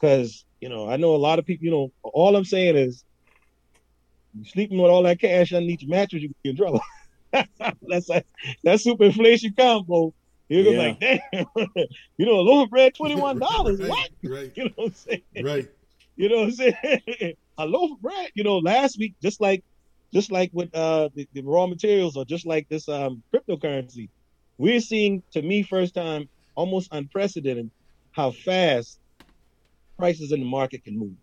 Because you know, I know a lot of people. You know, all I'm saying is, sleeping with all that cash underneath your mattress, you can be in trouble. that's like that super inflation combo. You're gonna be like, damn, you know, a loaf of bread, twenty one dollars. right, What? Right, You know what I'm saying? right. You know what I'm saying? a loaf of bread. You know, last week, just like just like with uh the, the raw materials or just like this um cryptocurrency, we're seeing to me first time almost unprecedented how fast prices in the market can move.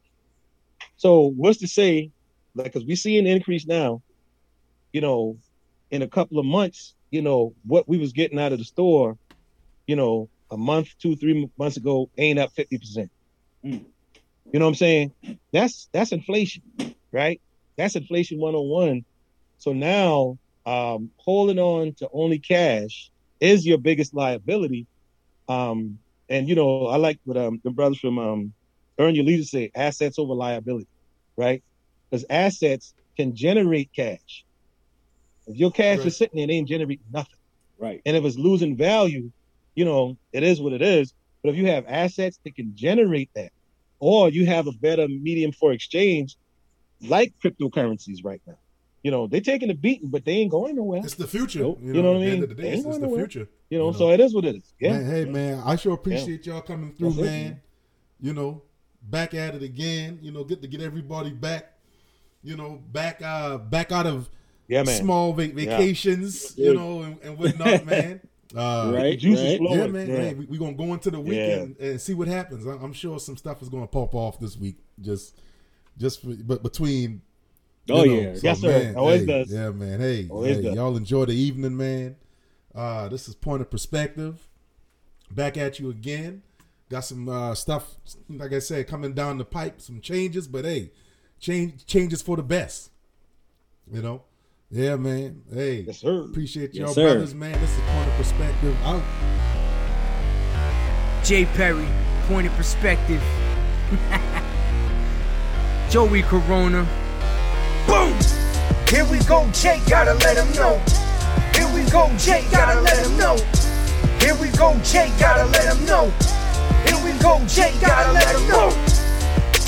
So what's to say, like, because we see an increase now, you know, in a couple of months, you know, what we was getting out of the store, you know, a month, two, three months ago, ain't up fifty percent. Mm. You know what I'm saying? That's that's inflation, right? That's inflation 101. So now um, holding on to only cash is your biggest liability. Um, and you know, I like what um, the brothers from um, Earn Your Leisure say: assets over liability, right? Because assets can generate cash. If your cash Right. is sitting there, it ain't generating nothing. Right. And if it's losing value, you know, it is what it is. But if you have assets that can generate that, or you have a better medium for exchange, like cryptocurrencies right now, you know, they're taking a beating, but they ain't going nowhere. It's the future. Nope. You, You know, know what I mean? the day, it's, it's the future. You know, you know. so it is what it is. Yeah. Man, hey man, I sure appreciate y'all coming through, That's it, man. man. You know, back at it again. You know, get to get everybody back. You know, back uh back out of Yeah, man. small va- vacations. Yeah. You know, and, and whatnot, man. Uh, Right. Juice right. flowing. Yeah, man. Yeah. Hey, we, we gonna go into the weekend and see what happens. I, I'm sure some stuff is gonna pop off this week. Just, just for, but between. you Oh, know, yeah. Yes, sir. Always hey, does. Yeah, man. Hey, hey, y'all enjoy the evening, man. Uh, this is point of perspective. Back at you again. Got some uh, stuff, like I said, coming down the pipe. Some changes, but hey, change changes for the best. You know. Yeah, man. Hey, Yes, sir. appreciate Yes, y'all, sir. brothers, man. This is point of perspective. Out. Jay Perry, point of perspective. Joey Corona. Boom! Here we go, Jay, gotta let him know. Here we go, Jay, gotta let him know. Here we go, Jay, gotta let him know. Here we go, Jay, gotta let him know.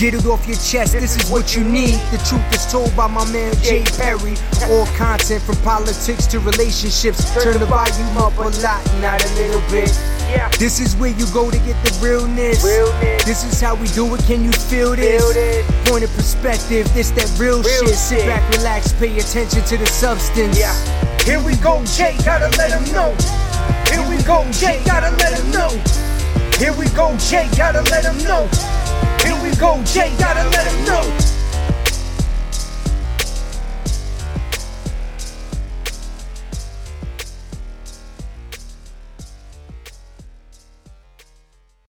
Get it off your chest, this is what you need. The truth is told by my man Jay Perry. All content from politics to relationships. Turn the volume up a lot, not a little bit. Yeah. This is where you go to get the realness. realness. This is how we do it, can you feel this? Feel this. Point of perspective, this that real, shit. Sit back, relax, pay attention to the substance. Yeah. Here we go, Jay, gotta let him know. Here we go, Jay, gotta let him know. Here we go, Jay, gotta let him know go, Jay, gotta let him know.